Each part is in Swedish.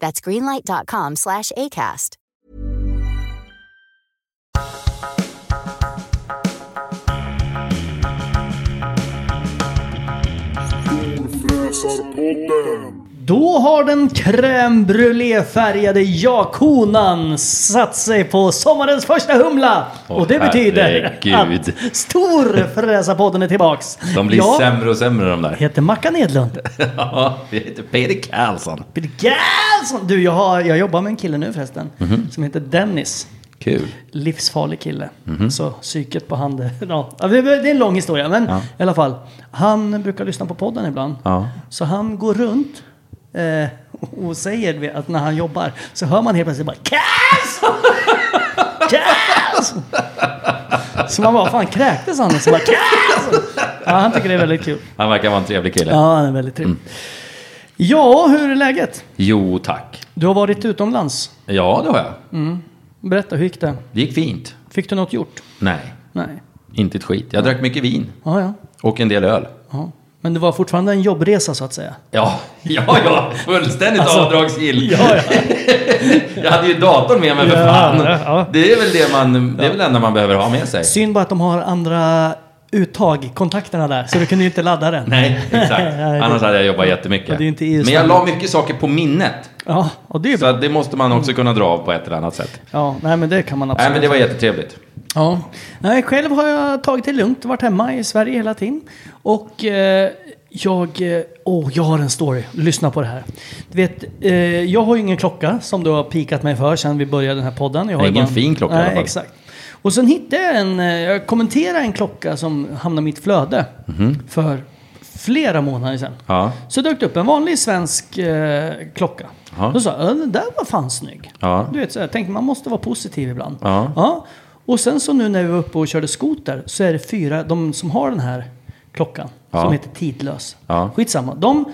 That's greenlight.com slash ACAST. Då har den crème brûlée-färgade ja-konan satt sig på sommarens första humla. Åh, och det betyder herregud. att Storfräsarpodden är tillbaks. De blir jag sämre och sämre de där. heter Mackan Edlund. Ja, vi heter Peter Karlsson. Peter Galsson! Du, jag, har, jag jobbar med en kille nu förresten. Mhm. Som heter Dennis. Kul. Livsfarlig kille. Mhm. Så psyket på hand. Ja, det det är en lång historia, men Ja. i alla fall. Han brukar lyssna på podden ibland. Ja. Så han går runt eh, och säger att när han jobbar så hör man helt plötsligt bara Karlsson! Karlsson! Så man bara, fan kräktes han? Och så bara Karlsson! Ja, han tycker det är väldigt kul. Han verkar vara en trevlig kille. Ja, han är väldigt trevlig. Mm. Ja, hur är läget? Jo, tack. Du har varit utomlands. Ja, det har jag. Berätta, hur gick det? Det gick fint. Fick du något gjort? Nej, Nej. inte ett skit. Jag drack mycket vin. Ja, ja. Och en del öl. ja. Men det var fortfarande en jobbresa så att säga. Ja, ja, ja. Fullständigt Alltså, avdragsgill. Ja, ja. Jag hade ju datorn med mig för fan. ja, ja. Det är väl det man, det är väl enda man behöver ha med sig. Synd bara att de har andra uttag, kontakterna där. Så du kunde ju inte ladda den. Nej, exakt. Nej, Annars hade jag jobbat jättemycket. Men jag la mycket saker på minnet. Ja, och det är Så bra. att det måste man också kunna dra av på ett eller annat sätt. Ja, nej men det kan man Nej, absolut. men det var jättetrevligt. Ja. Nej, själv har jag tagit det lugnt, varit hemma i Sverige hela tiden. Och eh, jag... Åh, jag har en story. Lyssna på det här. Du vet, eh, jag har ju ingen klocka som du har pikat mig för sedan vi började den här podden. Jag har Ingen bara en- fin klocka i alla Nej, fall. exakt. Och sen hittade jag en... eh, Jag kommenterade en klocka som hamnade i mitt flöde. För flera månader sedan. Ja. Så dök det upp en vanlig svensk eh, klocka. Ja. Då sa jag, "Ja, den där var fan snygg. Ja. Du vet, så jag tänkte man måste vara positiv ibland. Ja. Och sen så nu när vi var uppe och körde skoter så är det fyra, de som har den här klockan, Ja. som heter Tidlös. Ja. Skitsamma. De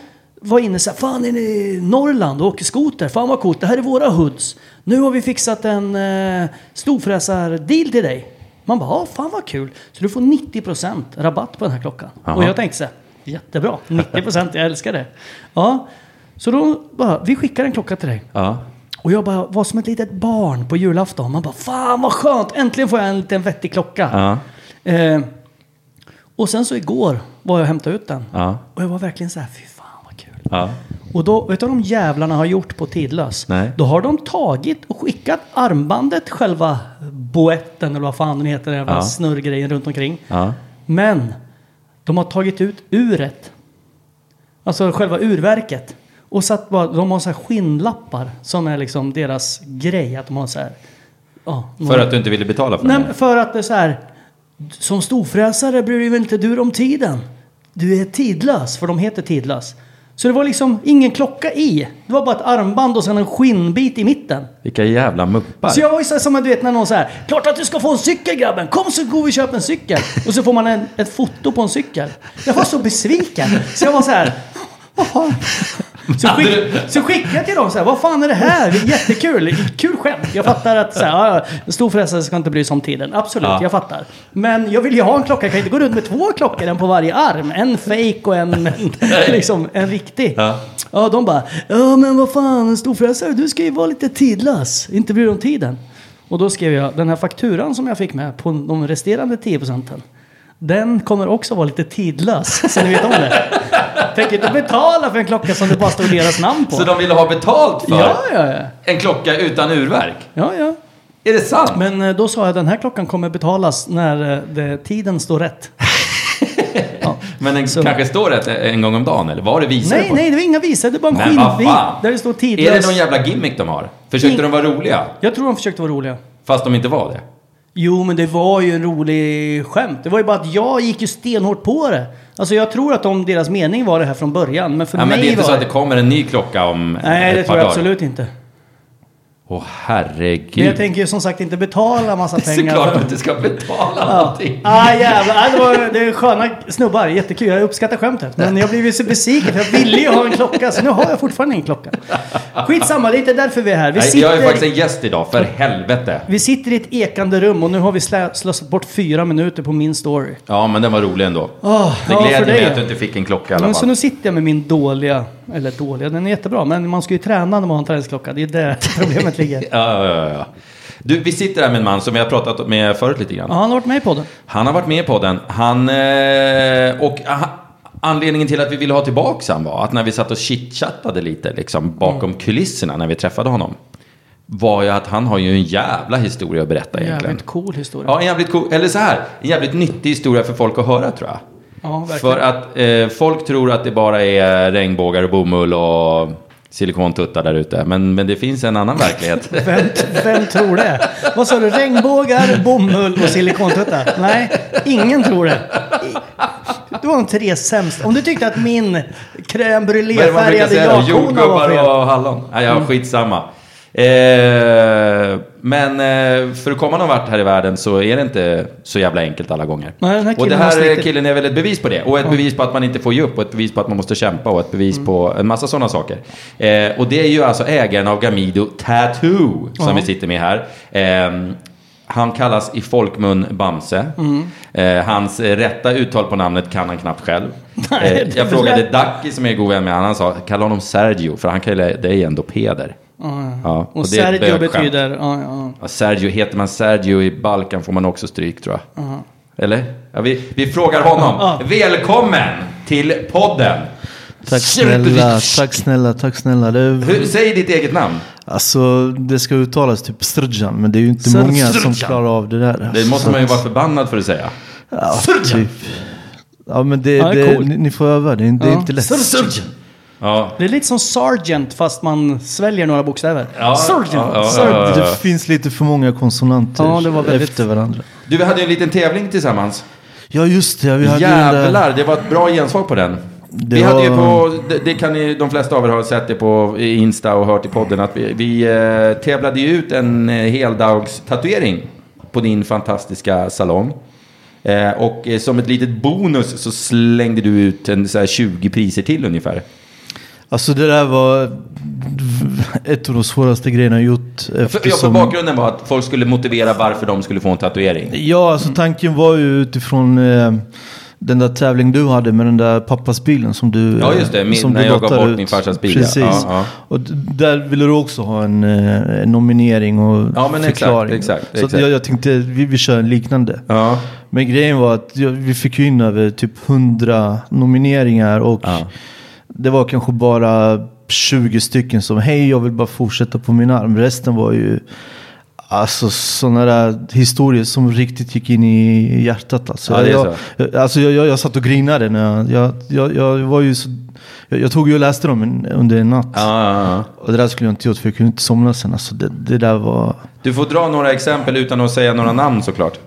var inne så här, fan är ni i Norrland och åker skoter? Fan vad coolt, det här är våra hoods. Nu har vi fixat en eh, storfräsar-deal till dig. Man bara, ja fan vad kul. Så du får 90% rabatt på den här klockan. Jaha. Och jag tänkte så här, jättebra, 90% jag älskar det. Ja, så då bara, vi skickar en klocka till dig. Ja. Och jag bara var som ett litet barn på julafton. Man bara, fan vad skönt, äntligen får jag en liten vettig klocka. Ja. Eh, och sen så igår var jag och hämtade ut den. Ja. Och jag var verkligen så här, fy fan vad kul. Ja. Och då, vet du vad de jävlarna har gjort på Tidlös? Nej. Då har de tagit och skickat armbandet, själva boetten eller vad fan den heter, den Ja. snurrgrejen runt omkring. Ja. Men de har tagit ut uret. Alltså själva urverket. Och satt bara, de har så här skinnlappar som är liksom deras grej. Att de har så här Ja, För att du inte ville betala för Nej, den? men för att det är så här. Som storfräsare bryr dig inte du om tiden? Du är tidlös, för de heter tidlös. Så det var liksom ingen klocka i. Det var bara ett armband och sen en skinnbit i mitten. Vilka jävla muppar. Så jag var ju så här, som du vet när någon säger Klart att du ska få en cykel grabben! Kom så går vi och köper en cykel! Och så får man en, ett foto på en cykel. Jag var så besviken. Så jag var så här. Fan? Så, skick, så skickade jag till dem så här, vad fan är det här? Det är jättekul, kul skämt. Jag fattar att så här, ja, en storfräsare ska inte bry sig om tiden. Absolut, Ja. jag fattar. Men jag vill ju ha en klocka, jag kan inte gå runt med två klockor, en på varje arm. En fake och en, liksom, en riktig. Ja. Ja, de bara, ja men vad fan, storfräsare, du ska ju vara lite tidlös. Inte bry dig om tiden. Och då skrev jag, den här fakturan som jag fick med på de resterande 10 procenten. Den kommer också vara lite tidlös, så ni vet om det. Tänker inte betala för en klocka som det bara står deras namn på. Så de ville ha betalt för Ja, ja, ja. en klocka utan urverk? ja, ja. Är det sant? Men eh, då sa jag den här klockan kommer betalas när eh, det, tiden står rätt. Ja. Men den Så- kanske står rätt en gång om dagen, eller vad det visar Nej, på? nej, det var inga visor. Det var en fan? där det står Är tidlös. det någon jävla gimmick de har? Försökte In- de vara roliga? Jag tror de försökte vara roliga. Fast de inte var det? Jo, men det var ju en rolig skämt. Det var ju bara att jag gick ju stenhårt på det. Alltså jag tror att de, deras mening var det här från början. Men för Ja, mig men det är inte var så att det kommer en ny klocka om Nej, ett det par tror jag dagar? absolut inte. Åh Men herregud. jag tänker ju som sagt inte betala massa det är pengar. såklart för- att du ska betala Ja. någonting. Ah, jävlar. Ah, det, var, det är sköna snubbar, jättekul. Jag uppskattar skämtet. Men jag blev ju så besviken för jag ville ju ha en klocka. Så nu har jag fortfarande ingen klocka. Skitsamma, det är inte därför vi är här. Vi Nej, sitter, jag är faktiskt en gäst idag, för helvete. vi sitter i ett ekande rum och nu har vi slösat bort fyra minuter på min story. Ja, men den var rolig ändå. Oh, Det ja, gläder för mig att du inte fick en klocka i alla Men så fall. nu sitter jag med min dåliga, eller dåliga, den är jättebra. Men man ska ju träna när man har en träningsklocka. Det är där problemet ligger. Ja, ja, ja. Du, vi sitter här med en man som vi har pratat med förut lite grann. Ja, han har varit med på den. Han har varit med på den. Han, eh, och ah, anledningen till att vi ville ha tillbaka han var att när vi satt och chitchattade lite liksom, bakom Mm. kulisserna när vi träffade honom. Var ju att han har ju en jävla historia att berätta egentligen. Jävligt cool historia. Ja, en jävligt cool, eller så här, en jävligt nyttig historia för folk att höra tror jag. Ja. För att eh, folk tror att det bara är regnbågar och bomull och silikontuttar där ute. Men, men det finns en annan verklighet. Vem, vem tror det? Vad sa du? Regnbågar, bomull och silikontuttar? Nej, ingen tror det. Det var de tre sämsta. Om du tyckte att min crème brûlée-färgade jakhona var Jordgubbar fel. och hallon? Nej, ja, skitsamma. Eh, men eh, för att komma någon vart här i världen så är det inte så jävla enkelt alla gånger. Nej, och det här killen är väl ett bevis på det. Och ett bevis på att man inte får ge upp. Och ett bevis på att man måste kämpa. Och ett bevis Mm. på en massa sådana saker. Eh, och det är ju alltså ägaren av Gamido Tattoo som vi sitter med här. Eh, han kallas i folkmun Bamse. Mm. Eh, hans rätta uttal på namnet kan han knappt själv. Nej, eh, jag frågade. Dacke som är god vän med honom, han sa kalla honom Sergio för han kallar dig ändå Peder. Ja, Och ett Sergio betyder... Ja, ja. Ja, Sergio, heter man Sergio i Balkan får man också stryk tror jag. Eller? Ja, vi, vi frågar honom. Välkommen till podden! Tack snälla, tack snälla, tack snälla. Det, Hur, säg ditt eget namn. alltså, det ska uttalas typ Strudjan, men det är ju inte Strudjan. många som klarar av det där. Det måste man ju vara förbannad för att säga. Ja, typ. Ja, men det, Ja, det är det, coolt. ni, ni får öva, det är, det är Ja. inte lätt. Sergeant. Ja. Det är lite som Sergeant fast man sväljer några bokstäver. Ja, Sergeant. ja, ja, Det finns lite för många konsonanter Ja, det var väldigt- efter varandra. Du, vi hade ju en liten tävling tillsammans. Ja, just det. Vi hade Jävlar, det var ett bra gensvar på den. Det vi hade ju på, det, det kan ni, de flesta av er ha sett det på Insta och hört i podden, att vi, vi eh, tävlade ju ut en eh, heldagstatuering på din fantastiska salong. Eh, och eh, som ett litet bonus så slängde du ut en, så här 20 priser till ungefär. Alltså det där var ett av de svåraste grejerna jag gjort. För, ja, för Eftersom... bakgrunden var att folk skulle motivera varför de skulle få en tatuering. Ja, alltså tanken var ju utifrån eh, den där tävling du hade med den där pappas bilen som du Ja, just det. Min- som när du jag gav bort ut. min farsas bil. Precis. Ja, ja. Och där ville du också ha en, eh, en nominering och Ja, men exakt, förklaring. exakt, Så att exakt. jag, jag tänkte vi, vi kör en liknande. Ja. Men grejen var att vi fick ju in över typ 100 nomineringar och. Det var kanske bara 20 stycken som hej jag vill bara fortsätta på min arm. Resten var ju Alltså sådana där historier som riktigt gick in i hjärtat. Alltså, Ja, jag, jag, alltså jag, jag, jag satt och grinade när jag, jag, jag, var ju så Jag, tog ju och läste dem under en natt. Ja, ja. Och det där skulle jag inte gjort för jag kunde inte somna sen. Alltså det, det där var... Du får dra några exempel utan att säga några namn såklart.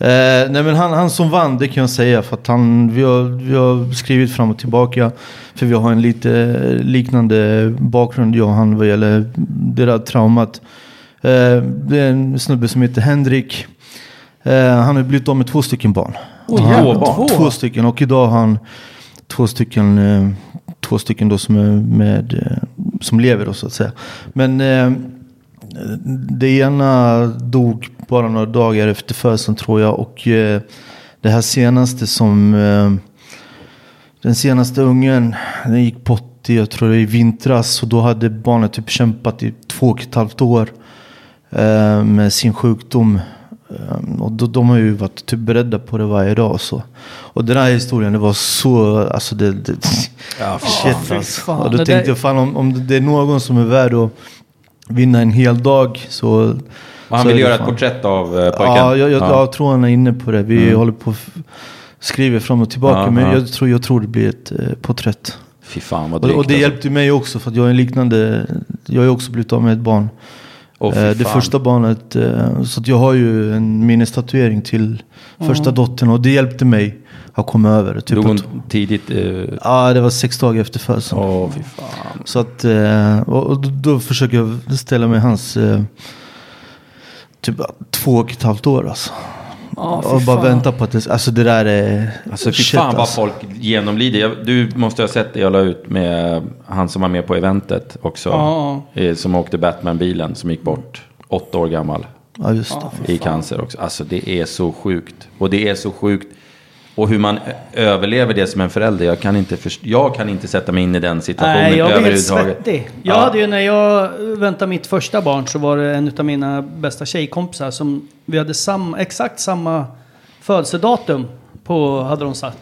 Eh, nej men han, han som vann, det kan jag säga. För att han, vi, har, vi har skrivit fram och tillbaka. För vi har en lite liknande bakgrund, jag och han, vad gäller det där traumat. Eh, det är en snubbe som heter Henrik. Eh, han har blivit av med två stycken barn. Oj, Han- två? Två stycken. Och idag har han två stycken, eh, två stycken då som är med, eh, som lever då så att säga. Men eh, det ena dog bara några dagar efter födseln tror jag. Och eh, det här senaste som... Eh, den senaste ungen, den gick bort i, jag tror det var i vintras. Och då hade barnet typ kämpat i två och ett halvt år eh, med sin sjukdom. Och då, de har ju varit typ beredda på det varje dag och så. Och den här historien, det var så... Alltså det... det Ja, shit fy alltså. fan. Och då tänkte där- jag, fan om, om det är någon som är värd att vinna en hel dag så... Och han så vill göra ett porträtt av eh, pojken. Ja, jag, jag, Ja. jag tror han är inne på det. Vi håller på att f- skriver fram och tillbaka. Ja, men ja. jag tror, jag tror det blir ett eh, porträtt. Fy fan vad Och, drygt. och det alltså. hjälpte mig också för att jag är en liknande. Jag har också blivit av med ett barn. Eh, det första barnet. eh, Så att jag har ju en minnestatuering till första dottern. Och det hjälpte mig att komma över det. Typ Dog hon att, tidigt? eh, ja, det var sex dagar efter födseln. Fan. Så att, och och då, då försöker jag ställa mig hans, typ två och ett halvt år alltså. Fy och bara fan. vänta på att det, alltså det där är... Alltså fy shit, fan vad alltså. folk genomlider. Jag, du måste ha sett det jag la ut med han som var med på eventet också. Ja. Eh, Som åkte Batman-bilen som gick bort. Åtta år gammal. Ja just det. I cancer också. Alltså det är så sjukt. Och det är så sjukt. Och hur man överlever det som en förälder. Jag kan inte, först- jag kan inte sätta mig in i den situationen Nej, jag blir helt överhuvudtaget. svettig. Jag Ja. hade ju när jag väntade mitt första barn så var det en av mina bästa tjejkompisar som vi hade sam, exakt samma födelsedatum på, hade de sagt.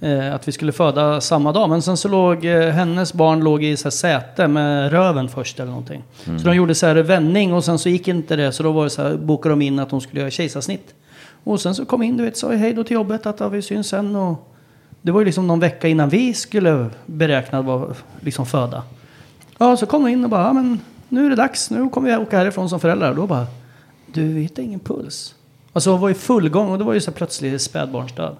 Eh, att vi skulle föda samma dag. Men sen så låg eh, hennes barn låg i så här säte med röven först eller någonting. Så de gjorde så här vändning och sen så gick inte det. Så då var det så här, bokade de in att de skulle göra kejsarsnitt. Och sen så kom in, du vet, sa hej då till jobbet att ja, vi syns sen. Och det var ju liksom någon vecka innan vi skulle beräkna vara liksom föda. Ja, så kom de in och bara, ja, men nu är det dags, nu kommer vi åka härifrån som föräldrar. Och då bara, du vi hittar ingen puls. Alltså det var i full gång och det var ju så här plötslig spädbarnsdöd.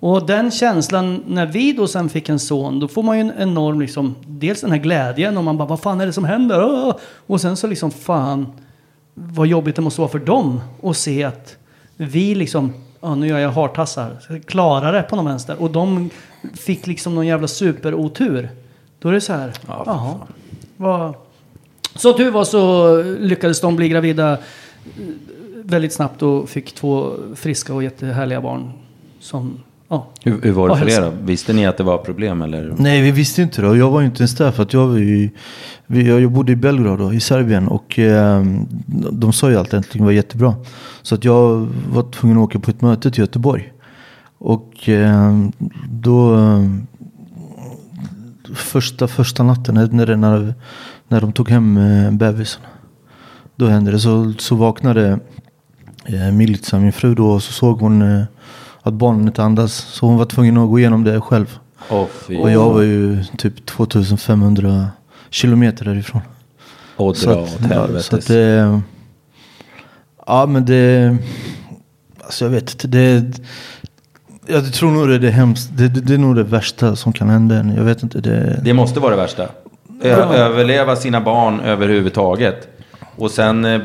Och den känslan, när vi då sen fick en son, då får man ju en enorm liksom, dels den här glädjen och man bara, vad fan är det som händer? Och sen så liksom, fan, vad jobbigt det måste vara för dem att se att vi liksom, ja nu gör jag hartassar, klarar det på någon vänster. Och de fick liksom någon jävla superotur. Då är det så här, Ja, jaha. Vad... Så tur var så lyckades de bli gravida eh, väldigt snabbt och fick två friska och jättehärliga barn. Som, ja. Hur, hur var det för er då? Visste ni att det var problem eller? Nej, vi visste inte det. Jag var ju inte ens där för att jag, var ju, jag bodde i Belgrad då, i Serbien. Och eh, de sa ju alltid att allting var jättebra. Så att jag var tvungen att åka på ett möte till Göteborg. Och eh, då... Första, första natten när, när, när de tog hem eh, bebisen. Då hände det. Så, så vaknade eh, Milica, min fru då. Och så såg hon eh, att barnen inte andas. Så hon var tvungen att gå igenom det själv. Fy. Och jag var ju typ 2500 kilometer därifrån. Och Så att, ja, helvetes. så att det... Ja men det... Alltså jag vet inte. Det, jag tror nog det är det hemskt. Det, det, det är nog det värsta som kan hända en. Jag vet inte. Det, Det måste vara det värsta. Ö- Överleva sina barn överhuvudtaget. Och sen, eh,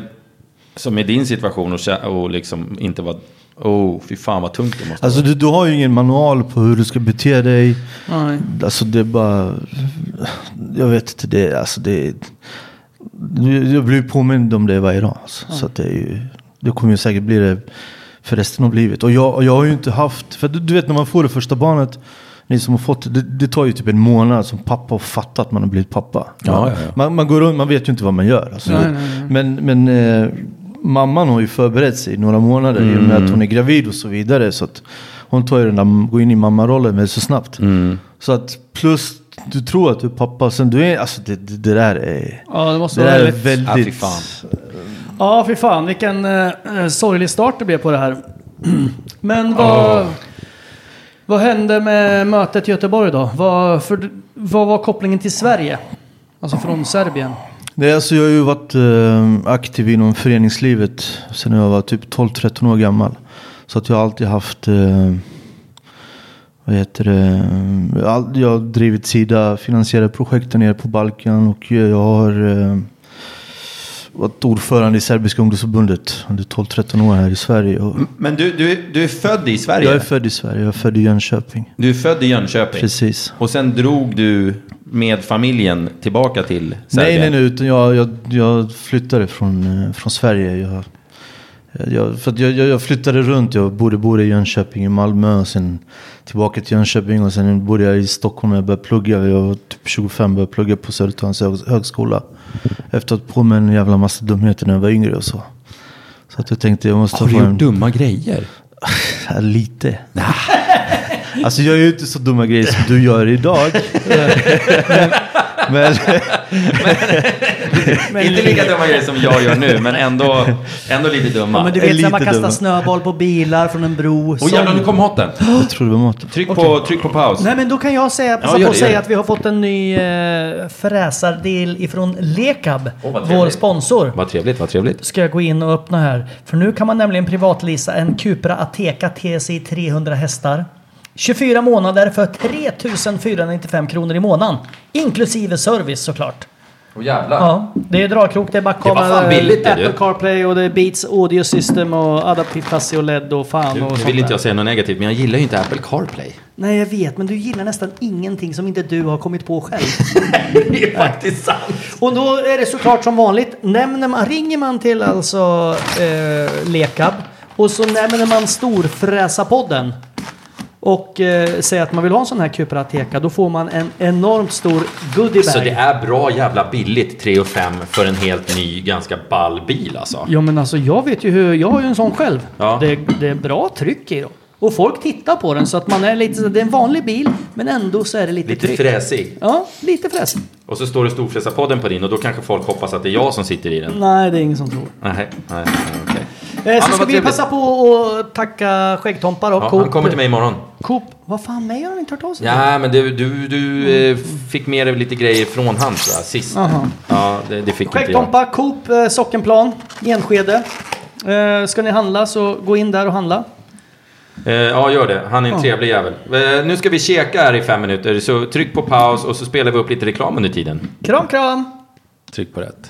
som i din situation, och, och liksom inte vara... Oh, fy fan vad tungt det måste Alltså vara. du, du har ju ingen manual på hur du ska bete dig. Nej. Alltså det är bara... Jag vet inte. Det, alltså det, jag blir påmind om det varje dag. Alltså. Så att det, är ju, det kommer ju säkert bli det för resten av livet. Och jag, och jag har ju inte haft... För du, du vet när man får det första barnet. Ni som har fått det, det, tar ju typ en månad som pappa att fatta att man har blivit pappa. Ja, ja, ja. Man, man går runt, man vet ju inte vad man gör. Alltså. Nej, nej, nej. Men, men eh, mamman har ju förberett sig i några månader i och med att hon är gravid och så vidare. Så att hon tar ju den där, går in i mammarollen väldigt så snabbt. Så att plus du tror att du är pappa, sen du är, alltså det, det, det där är... Ja, det måste Det vara väldigt... väldigt... Ja, fy fan. Ja, fy fan. Vilken eh, sorglig start det blev på det här. Men vad... Vad hände med mötet i Göteborg då? Vad, för, vad var kopplingen till Sverige? Alltså från Serbien. Nej, alltså jag har ju varit eh, aktiv inom föreningslivet sedan jag var typ 12-13 år gammal. Så att jag har alltid haft, eh, vad heter det, jag har drivit Sida, finansierat projekt nere på Balkan och jag har eh, varit ordförande i Serbiska ungdomsförbundet under 12-13 år här i Sverige. Och Men du, du, du är född i Sverige? jag är född i Sverige, jag är född i Jönköping. Du är född i Jönköping? Precis. Och sen drog du med familjen tillbaka till Nej, Serbien? nej, nej, utan jag, jag, jag flyttade från, eh, från Sverige. Jag, jag, för jag, jag, flyttade runt. Jag bodde både i Jönköping, i Malmö och sen tillbaka till Jönköping. Och sen bodde jag i Stockholm när jag började plugga. Jag var typ 25 började plugga på Södertörns hög- högskola. Efter att på med en jävla massa dumheter när jag var yngre och så. Så att jag tänkte jag måste Har du gjort en... dumma grejer? Lite. Alltså jag gör ju inte så dumma grejer som du gör idag. men, Inte lika dumma grejer som jag gör nu, men ändå, ändå lite dumma. Ja, men du vet när man kastar dum. snöboll på bilar från en bro. Och jävlar, nu kom maten. jag tror det var maten. Tryck, på, tryck på paus. Nej men då kan jag säga, passa Ja, på att det, säga att vi har fått en ny eh, fräsardel ifrån Lekab. Åh, vad vår sponsor. Vad trevligt, vad trevligt. Ska jag gå in och öppna här. För nu kan man nämligen privatlisa en Cupra Ateca TSI 300 hästar. 24 månader för 3495 kronor i månaden. Inklusive service såklart. Åh jävlar. Ja, det är dragkrok, det är backkamera, Det var fan billigt det, Apple du. CarPlay och det är Beats Audio System och adaptiv chassi och LED och fan Nu, och nu vill inte jag säga något negativt, men jag gillar ju inte Apple CarPlay. Nej, jag vet, men du gillar nästan ingenting som inte du har kommit på själv. Det är faktiskt sant. Och då är det såklart som vanligt, nämner man, ringer man till alltså eh, Lekab och så nämner man Storfräsarpodden och eh, säger att man vill ha en sån här Cupra Ateca, då får man en enormt stor goodiebag. Så det är bra jävla billigt, 3 och 5 för en helt ny, ganska ball bil alltså. Ja men alltså jag vet ju hur, jag har ju en sån själv. Ja. Det, det är bra tryck i dem. Och folk tittar på den så att man är lite, så- det är en vanlig bil men ändå så är det lite, Lite tryck. fräsig. Ja, lite fräsig. Och så står det Storfräsarpodden på din och då kanske folk hoppas att det är jag som sitter i den. Nej, det är ingen som tror. Nej, nej, nej okej. Eh, så ska vi trevligt. passa på att tacka Skäggtompa då. Ja, Coop. han kommer till mig imorgon. Coop. Vad fan, mig har han inte hört av sig Ja, men du, du, du eh, fick med dig lite grejer från han tror jag, sist. Aha. Ja, det, det fick inte jag. Skäggtompa, Coop, eh, Sockenplan, Enskede. Eh, ska ni handla så gå in där och handla. Eh, ja, gör det. Han är en trevlig jävel. Eh, nu ska vi käka här i fem minuter, så tryck på paus och så spelar vi upp lite reklam under tiden. Kram, kram! Tryck på rätt.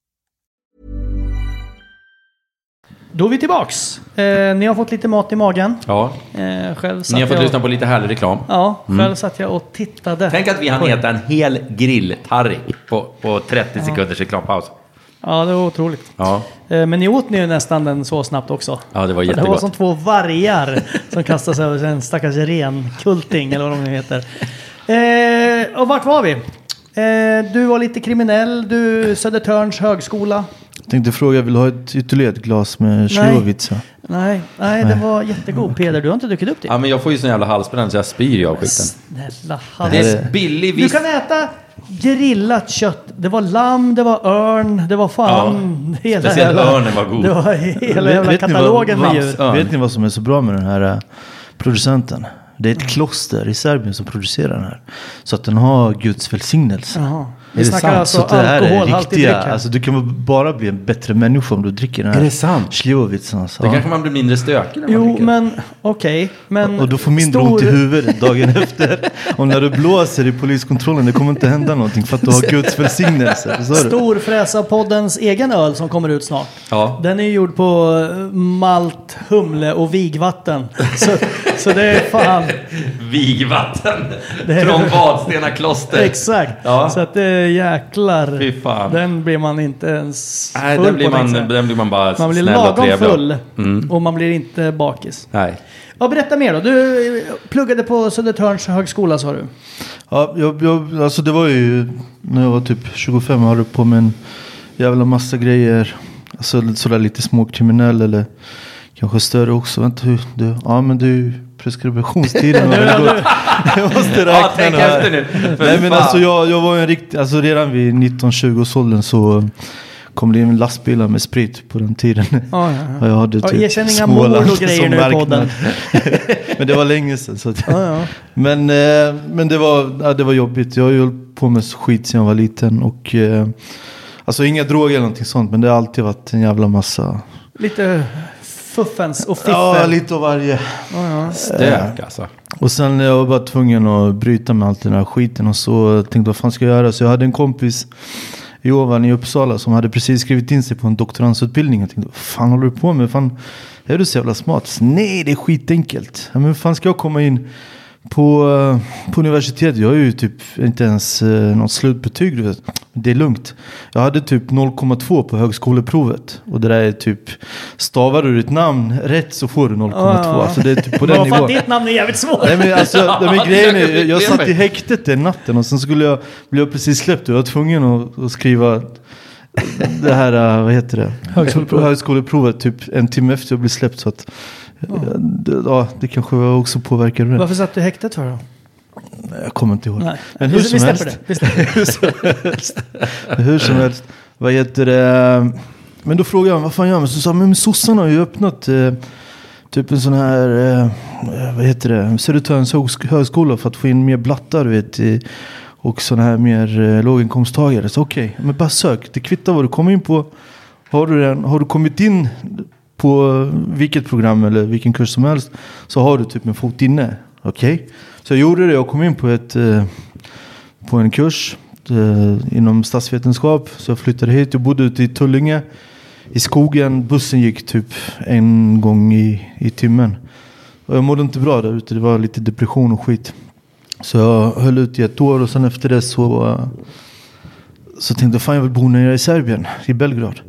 Då är vi tillbaks. Eh, ni har fått lite mat i magen. Ja, Eh, själv satt ni har fått jag... lyssna på lite härlig reklam. Ja, själv satt jag och tittade. Tänk att vi hann äta en hel grilltarrik på, på 30 sekunders reklampaus. Ja, det var otroligt. Ja. Eh, Men ni åt ni ju nästan den så snabbt också. Ja, det var Det var jättegott. som två vargar som kastade sig över en stackars renkulting eller vad de nu heter. Eh, och vart var vi? Eh, du var lite kriminell, du Södertörns högskola. Jag tänkte fråga, vill du ha ett, ytterligare ett glas med Slivovica? Nej, nej, det var jättegod. Peder, du har inte druckit upp det? Ja, men jag får ju sån jävla halsbränna så jag spyr ju av skiten. Snälla Det hals. är billig Du kan äta grillat kött. Det var lamm, det var örn, det var fan... hela speciellt jävla- örnen var god. Det var hela Vet- jävla vet ni katalogen vad- med djur. Ja. Vet ni vad som är så bra med den här eh, producenten? Det är ett kloster i Serbien som producerar den här. Så att den har Guds välsignelse. Jaha. Är Vi det snackar sant? alltså Så alkoholhaltig dryck här. alltså du kan bara bli en bättre människa om du dricker den här. Är det sant? Slivovitsen alltså. Då kanske man blir mindre stökig när man Jo, dricker. men okej. men Och du får mindre stor- ont i huvudet dagen efter. Och när du blåser i poliskontrollen, det kommer inte hända någonting för att du har Guds välsignelse. Storfräsarpoddens egen öl som kommer ut snart. Ja. Den är gjord på malt, humle och vigvatten. Så, så det är fan... Vigvatten. Det är- Från Vadstena kloster. Exakt. Ja. Så att det är jäklar. Fy fan. Den blir man inte ens Nej, full den blir, på, man, jag. den blir man bara Man blir lagom full. Mm. Och man blir inte bakis. Nej. Ja, berätta mer då. Du eh, pluggade på Södertörns högskola sa du. Ja, jag, jag, alltså det var ju när jag var typ 25 och hade på med en jävla massa grejer. Alltså sådär lite småkriminell eller kanske större också. Vänta hur du, ja men du preskriptionstiden har väl gått. Jag måste räkna Ja, tänk här. efter nu. För Nej men fan. alltså jag, jag var en riktig, alltså redan vid 19-20 års åldern så kom det in lastbilar med sprit på den tiden. Ja, ja, Och jag hade Ja, typ erkänn inga mord och grejer som nu i marknad. podden. men det var länge sedan. Så att, Ja, ja. men, eh, men det, var, ja, det var jobbigt. Jag har ju hållit på med skit sedan jag var liten. Och, eh, alltså inga droger eller någonting sånt. Men det har alltid varit en jävla massa. Lite fuffens och fiffel. Ja, lite av varje. Ja, ja. Stök alltså. Och sen jag var bara tvungen att bryta med allt den här skiten. Och så tänkte vad fan ska jag göra? Så jag hade en kompis i Ovan i Uppsala som hade precis skrivit in sig på en doktorandsutbildning. Jag tänkte vad fan håller du på med? Fan, är du så jävla smart? Så, Nej, det är skitenkelt. Men hur fan ska jag komma in på, eh, på universitetet? Jag har ju typ inte ens eh, något slutbetyg. Du vet. Det är lugnt. Jag hade typ 0,2 på högskoleprovet. Och det där är typ, stavar du ditt namn rätt så får du 0,2. Ja. Alltså det är typ på den nivån. ditt namn är jävligt svårt. Nej men alltså, men grejen det är, jag satt i häktet den natten och sen skulle jag, blev jag precis släppt och jag var tvungen att, att skriva det här, äh, vad heter det? Högskoleprovet. Högskoleprovet typ en timme efter jag blev släppt så att ja. Det, ja, det kanske också påverkade det. Varför satt du i häktet för då? Jag kommer inte ihåg. Nej. Men hur vi, som vi helst. det. Vi hur, som helst. hur som helst. Vad heter det? Men då frågade jag vad fan gör man? Så sa men sossarna har ju öppnat eh, typ en sån här, eh, vad heter det? Södertörns högsk- högskola för att få in mer blattar du vet. I, och sådana här mer eh, låginkomsttagare. Så okej, men bara sök. Det kvittar vad du kommer in på. Har du, den, har du kommit in på eh, vilket program eller vilken kurs som helst så har du typ en fot inne. Okej? Så jag gjorde det. Jag kom in på, ett, eh, på en kurs eh, inom statsvetenskap. Så jag flyttade hit. Jag bodde ute i Tullinge. I skogen. Bussen gick typ en gång i, i timmen. Och jag mådde inte bra där ute. Det var lite depression och skit. Så jag höll ut i ett år och sen efter det så, så tänkte jag fan jag vill bo nere i Serbien, i Belgrad.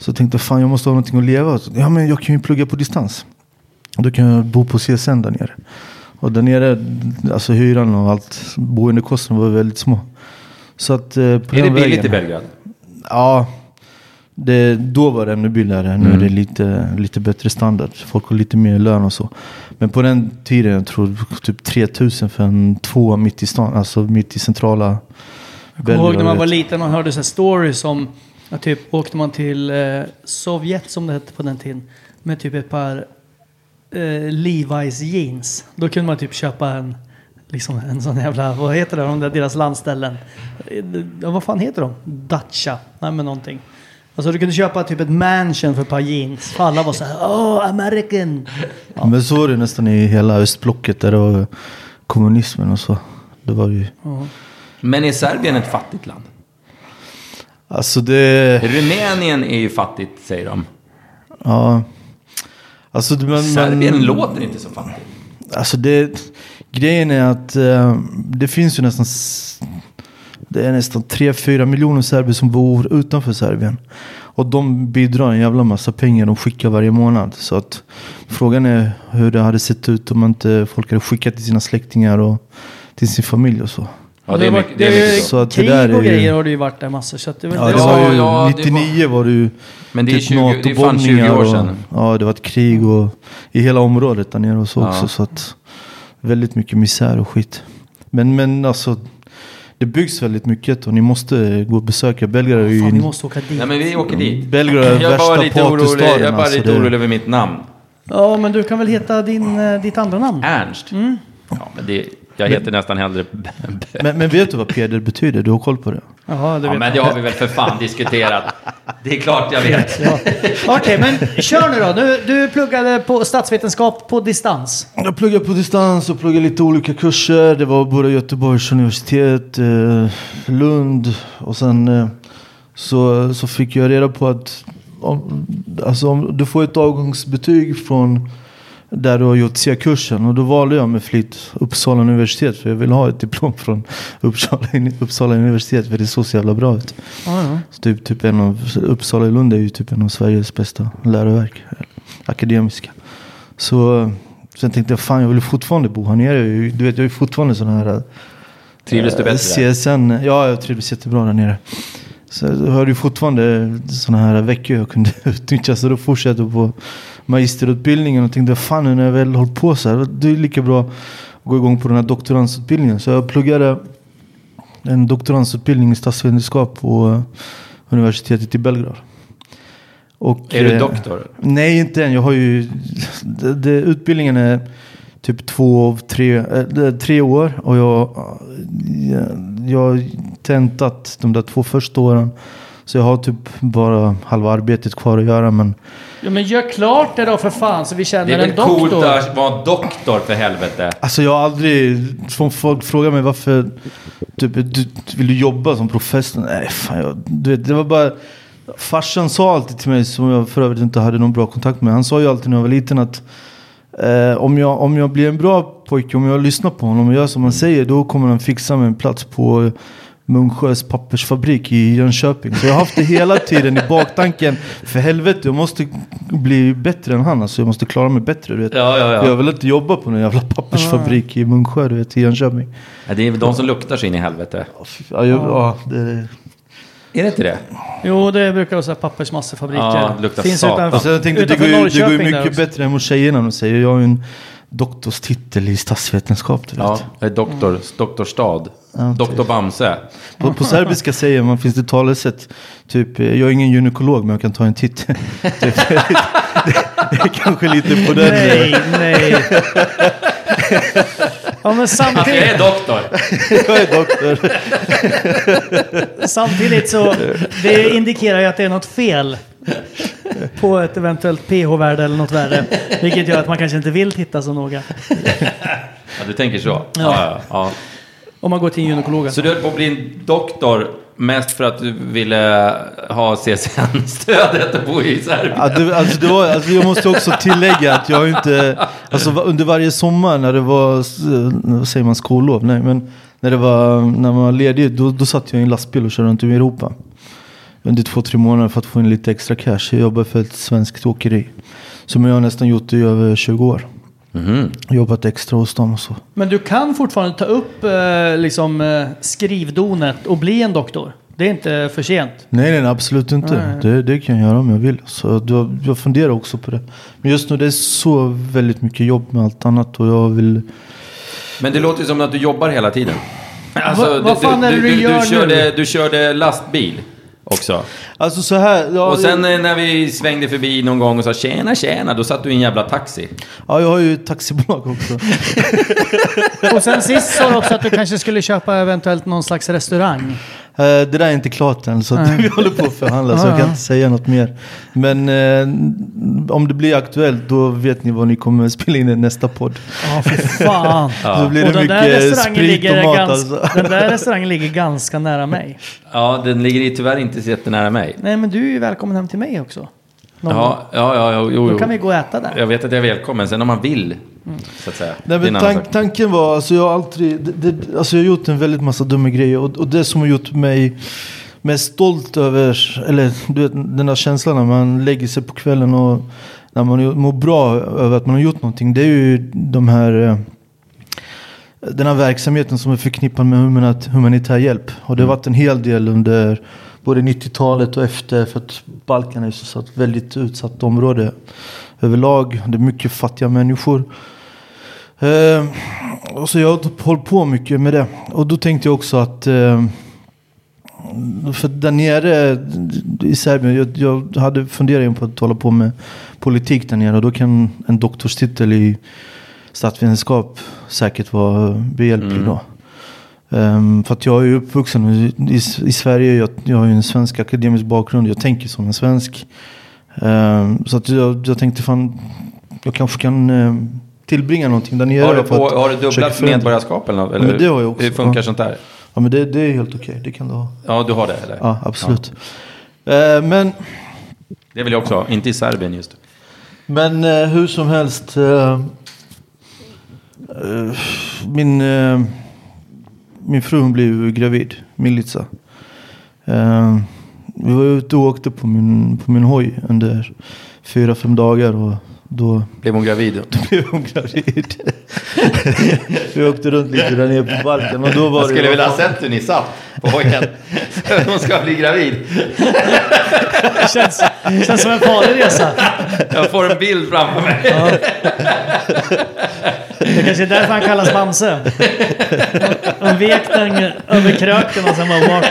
Så tänkte jag fan jag måste ha någonting att leva av. Ja men jag kan ju plugga på distans. Och då kan jag bo på CSN där nere. Och där nere, alltså hyran och allt, boendekostnader var väldigt små. Så att eh, på Är det billigt vägen- i Belgrad? Ja, det, då var det ännu billigare. Nu Mm. är det lite, lite bättre standard. Folk har lite mer lön och så. Men på den tiden, jag tror typ 3000 för en tvåa mitt i stan. Alltså mitt i centrala Jag kommer ihåg när man var liten och hörde så här stories om att typ åkte man till eh, Sovjet som det hette på den tiden med typ ett par eh, Levi's jeans. Då kunde man typ köpa en liksom en sån jävla, vad heter det, de där, deras landställen? Eh, Ja, vad fan heter de? Dacia? Nej men någonting. Alltså du kunde köpa typ ett mansion för ett par jeans. För alla var så här, oh American. Men så var det nästan i hela östblocket där det var kommunismen och så. Det var ju, Men är Serbien ett fattigt land? Alltså det, Rumänien är ju fattigt, säger de. ja. Alltså, men, Serbien men, låter inte så fattigt. Alltså det, grejen är att eh, det finns ju nästan, det är nästan 3-4 miljoner serber som bor utanför Serbien. Och de bidrar en jävla massa pengar de skickar varje månad. Så att frågan är hur det hade sett ut om inte folk hade skickat till sina släktingar och till sin familj och så. Ja, det är mycket. Det är ju- mycket så. Så att det Krig där är och ju- grejer har det ju varit där massor. Så att det Ja, det var ju, ja, det 99 var, det ju Men det är typ 20 det är fan 20 NATO-bombningar år och- sedan. Ja, det var ett krig och i hela området där nere och så Ja. också. Så att väldigt mycket misär och skit. Men, men alltså, det byggs väldigt mycket och ni måste gå och besöka. Belgrad ju... Fan, vi måste åka dit. Nej, men vi åker dit. Belgrad är Jag är värsta partystaden. jag är bara alltså, lite orolig över mitt namn. Ja, men du kan väl heta din, eh, ditt andra namn? Ernst. Ja, men det, jag heter nästan hellre... Men, men vet du vad peder betyder? Du har koll på det? Jaha, det Ja, vet men det jag. har vi väl för fan diskuterat. Det är klart jag vet. Ja. Okej, men kör nu då. Du, du pluggade på statsvetenskap på distans. Jag pluggade på distans och pluggade lite olika kurser. Det var både Göteborgs universitet, eh, Lund och sen eh, så, så fick jag reda på att om, alltså om du får ett avgångsbetyg från där du har gjort C-kursen och då valde jag med flit Uppsala universitet för jag vill ha ett diplom från Uppsala, Uppsala universitet för det såg så jävla bra ut. Ja, ja. Så typ, typ en av, Uppsala i Lund är ju typ en av Sveriges bästa läroverk. Akademiska. Så sen tänkte jag fan jag vill fortfarande bo här nere. Du vet jag är ju fortfarande sån här. eh, Trivdes du bättre där? CSN. Ja jag trivdes jättebra där nere. Så hade ju fortfarande såna här veckor jag kunde utnyttja. Så då fortsatte jag på magisterutbildningen och tänkte fan när jag väl hållit på så här. Det är lika bra att gå igång på den här doktorandsutbildningen. Så jag pluggade en doktorandsutbildning i statsvetenskap på eh, universitetet i Belgrad. Och, Är du eh, doktor? Nej, inte än. Jag har ju... Det, det, utbildningen är typ två av tre, äh, det är tre år. Och jag, jag, jag har tentat de där två första åren. Så jag har typ bara halva arbetet kvar att göra. Men Ja, men gör klart det då för fan så vi Det känner är en väl coolt doktor. att vara doktor för helvete. alltså jag har aldrig... Som folk frågar mig varför typ, du, vill du jobba som professor? Nej, fan. Jag, du vet, det var bara... Farsan sa alltid till mig, som jag för övrigt inte hade någon bra kontakt med. Han sa ju alltid när jag var liten att eh, om, jag, om jag blir en bra pojke, om jag lyssnar på honom och gör som han säger, då kommer han fixa mig en plats på Munksjös pappersfabrik i Jönköping. Så jag har haft det hela tiden i baktanken. För helvete, jag måste bli bättre än han. Alltså jag måste klara mig bättre. Du vet. Ja, ja, ja. Jag vill inte jobba på någon jävla pappersfabrik i Munksjö, du vet, i Jönköping. Ja, det är de som luktar så in i helvete. Ja, jag, ja, det, Är det inte det? Jo, det brukar vara så här pappersmassefabriker. Ja, det luktar Finns satan. utanför, Alltså jag tänkte, det utanför går, ju, det går ju Norrköping där mycket också. bättre än vad tjejerna säger. Jag har ju en doktorstitel i statsvetenskap. Du vet. Ja, det är doktor, doktorstad. Doktor Bamse. På, på serbiska säger man, finns det talesätt, typ, eh, jag är ingen gynekolog men jag kan ta en titt. typ, det, det är kanske lite på den. Nej, nej. Ja, men Alltså jag samtidigt, är doktor. Jag är doktor. samtidigt så det indikerar ju att det är något fel på ett eventuellt pH-värde eller något värre. Vilket gör att man kanske inte vill titta så noga. Ja, du tänker så? Ja. Ja, ja. Om man går till en gynekolog. Så du höll på att bli en doktor mest för att du ville ha CSN-stödet och bo i Serbien? Ja, det, alltså, det var, alltså, jag måste också tillägga att jag inte, alltså under varje sommar när det var, vad eh, säger man, skollov? Nej, men när det var, när man var ledig, då, då satt jag i en lastbil och körde runt i Europa. Under två, tre månader för att få in lite extra cash. Jag jobbade för ett svenskt åkeri. Som jag har nästan gjort i över 20 år. Jobbat extra hos dem och så. Men du kan fortfarande ta upp eh, liksom, eh, skrivdonet och bli en doktor. Det är inte för sent. Nej, nej, absolut inte. Nej. Det, det kan jag göra om jag vill. Så jag, jag funderar också på det. Men just nu det är så väldigt mycket jobb med allt annat och jag vill... Men det låter som att du jobbar hela tiden. Alltså, Vad- vad du, fan är det du gör du, körde, nu? du körde lastbil också. Alltså så här. Ja, Och sen eh, när vi svängde förbi någon gång och sa tjena, tjena, då satt du i en jävla taxi. Ja, jag har ju taxibolag också. Och sen sist sa du också att du kanske skulle köpa eventuellt någon slags restaurang. Eh, det där är inte klart än, så vi håller på att förhandla, så jag kan inte säga något mer. Men eh, om det blir aktuellt, då vet ni vad ni kommer spela in i nästa podd. Ja, för fan. Då blir Och det den där, mycket restaurangen sprit ligger och mat ganska, alltså. den där restaurangen ligger ganska nära mig. Ja, den ligger tyvärr inte så jättenära mig. Nej, men du är ju välkommen hem till mig också. Någon. Ja, ja, ja, jo, jo. Då kan vi gå och äta där. Jag vet att jag är välkommen, sen om man vill, så att säga. Nej, men tank, tanken var, alltså jag har alltid, det, det, alltså jag har gjort en väldigt massa dumma grejer. Och, och det som har gjort mig mest stolt över, eller du vet den där känslan när man lägger sig på kvällen och när man mår bra över att man har gjort någonting. Det är ju de här, eh, den här verksamheten som är förknippad med humanit- humanitär hjälp. Och det har varit en hel del under både 90-talet och efter. För att Balkan är ju ett väldigt utsatt område överlag. Det är mycket fattiga människor. Eh, och så jag har hållit på mycket med det. Och då tänkte jag också att eh, för där nere i Serbien, jag, jag hade funderat på att hålla på med politik där nere. Och då kan en doktorstitel i statsvetenskap säkert vara behjälplig då. Ehm, för att jag är uppvuxen i, i, i Sverige, jag, jag har ju en svensk akademisk bakgrund, jag tänker som en svensk. Ehm, så att jag, jag tänkte fan, jag kanske kan um, tillbringa någonting där nere. Har du, på, har du dubblat medborgarskap eller något? Ja, men det har jag också. Hur funkar Ja. sånt där? Ja men det, det är helt okej, det kan du ha. Ja, du har det eller? Ja, absolut. Ehm, men Det vill jag också ha, inte i Serbien just. Men eh, hur som helst. Eh, min, min fru hon blev gravid, Milica. Eh, vi var ute och åkte på min, på min hoj under fyra, fem dagar. Och då Blev hon gravid? blev hon gravid. vi åkte runt lite där nere på Balkan. Och då var Jag skulle det, vilja ha sett hur ni satt på hojen. Hon ska bli gravid. Känns, känns som en farlig resa. Jag får en bild framför mig. Det kanske är därför han kallas Bamse. Han vek den över kröken och sen var bort.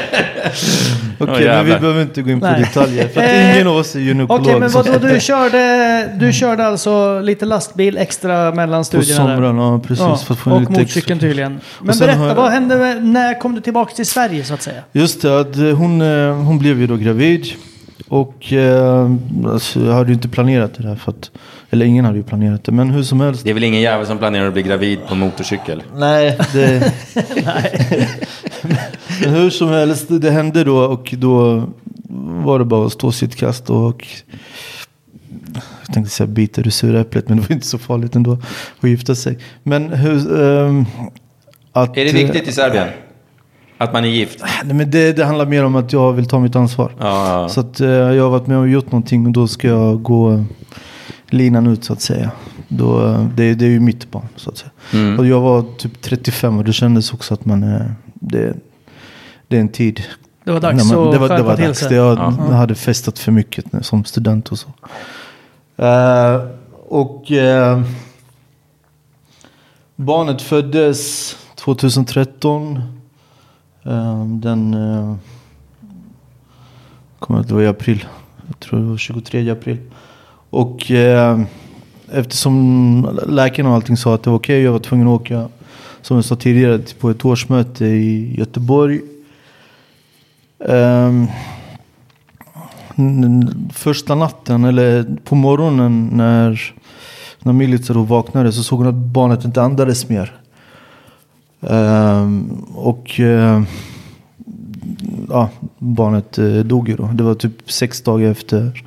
Okej, Åh, men vi behöver inte gå in på Nej. detaljer. För att Eh, ingen av oss är gynekolog. Okej, men så- vadå? Du körde, du körde alltså lite lastbil extra mellan På studierna? där? somrarna, ja, precis. Ja, för att få och lite motorcykeln extra. tydligen. Men berätta, jag- vad hände med, när kom du tillbaka till Sverige så att säga? Just det, att hon, eh, hon blev ju då gravid. Och eh, alltså, jag hade ju inte planerat det där. För att, eller ingen hade ju planerat det. Men hur som helst. Det är väl ingen jävel som planerar att bli gravid på en motorcykel? Nej, det... Men hur som helst, det, hände då. Och då var det bara att stå sitt kast. Och jag tänkte säga bita det sura äpplet. Men det var inte så farligt ändå att gifta sig. Men hur... ehm, att, Är det viktigt i Serbien? Att man är gift? Nej, men det, det handlar mer om att jag vill ta mitt ansvar. Ja. Så att eh, jag har varit med och gjort någonting och då ska jag gå linan ut så att säga. Då, det, det är ju mitt barn så att säga. Mm. Och jag var typ 35 och det kändes också att man, eh, det, det är en tid. Det var dags när man, att det var, det var till dags. sig. Jag Ja. hade festat för mycket när- som student och så. Eh, och eh, barnet föddes 2013. Eh, den... Uh, kommer att det var i april. Jag tror det var 23 april. Och eh, eftersom läkarna och allting sa att det var okej. jag var tvungen att åka, som jag sa tidigare, på ett årsmöte i Göteborg. Eh, första natten, eller på morgonen när, när Milica då vaknade så såg hon att barnet inte andades mer. Ehm, och eh, ja, barnet eh, dog ju då. Det var typ sex dagar efter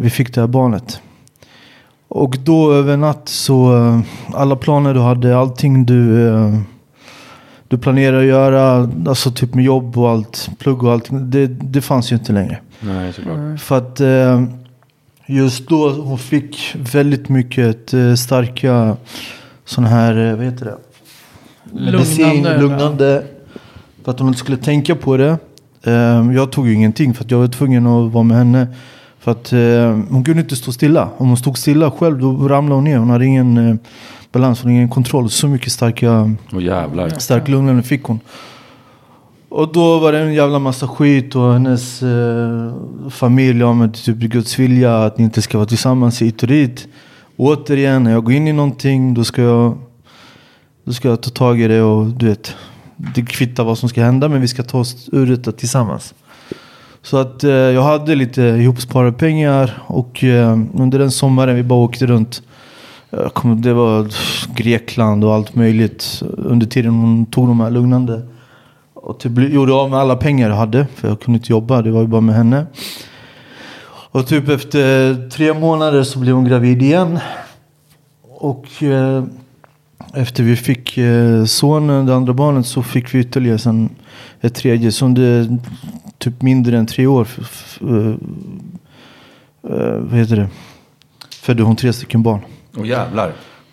vi fick det här barnet. Och då över natt så, eh, alla planer du hade, allting du, eh, du planerade att göra, alltså typ med jobb och allt, plugg och allting, det, det fanns ju inte längre. Nej, såklart. För att eh, just då hon fick väldigt mycket eh, starka sådana här, eh, vad heter det? Medicin, Lugnande, lugnande. För att hon inte skulle tänka på det. Eh, jag tog ju ingenting för att jag var tvungen att vara med henne. För att eh, hon kunde inte stå stilla. Om hon stod stilla själv då ramlade hon ner. Hon hade ingen eh, balans, hon hade ingen kontroll. Så mycket starka jävlar. Stark lugnande fick hon. Och då var det en jävla massa skit och hennes eh, familj, ja men typ Guds vilja att ni inte ska vara tillsammans hit och dit. Återigen, när jag går in i någonting då ska jag, då ska jag ta tag i det och du vet, det kvittar vad som ska hända men vi ska ta oss ur detta tillsammans. Så att eh, jag hade lite ihopsparade pengar och eh, under den sommaren vi bara åkte runt. Eh, Kom, det var Grekland och allt möjligt under tiden hon tog de här lugnande. Och typ gjorde av med alla pengar jag hade för jag kunde inte jobba, det var ju bara med henne. Och typ efter tre månader så blev hon gravid igen. Och eh, efter vi fick eh, sonen, det andra barnet, så fick vi ytterligare sen ett tredje. Så under typ mindre än tre år f- f- eh, eh, vad heter det? födde hon tre stycken barn. Åh jävlar.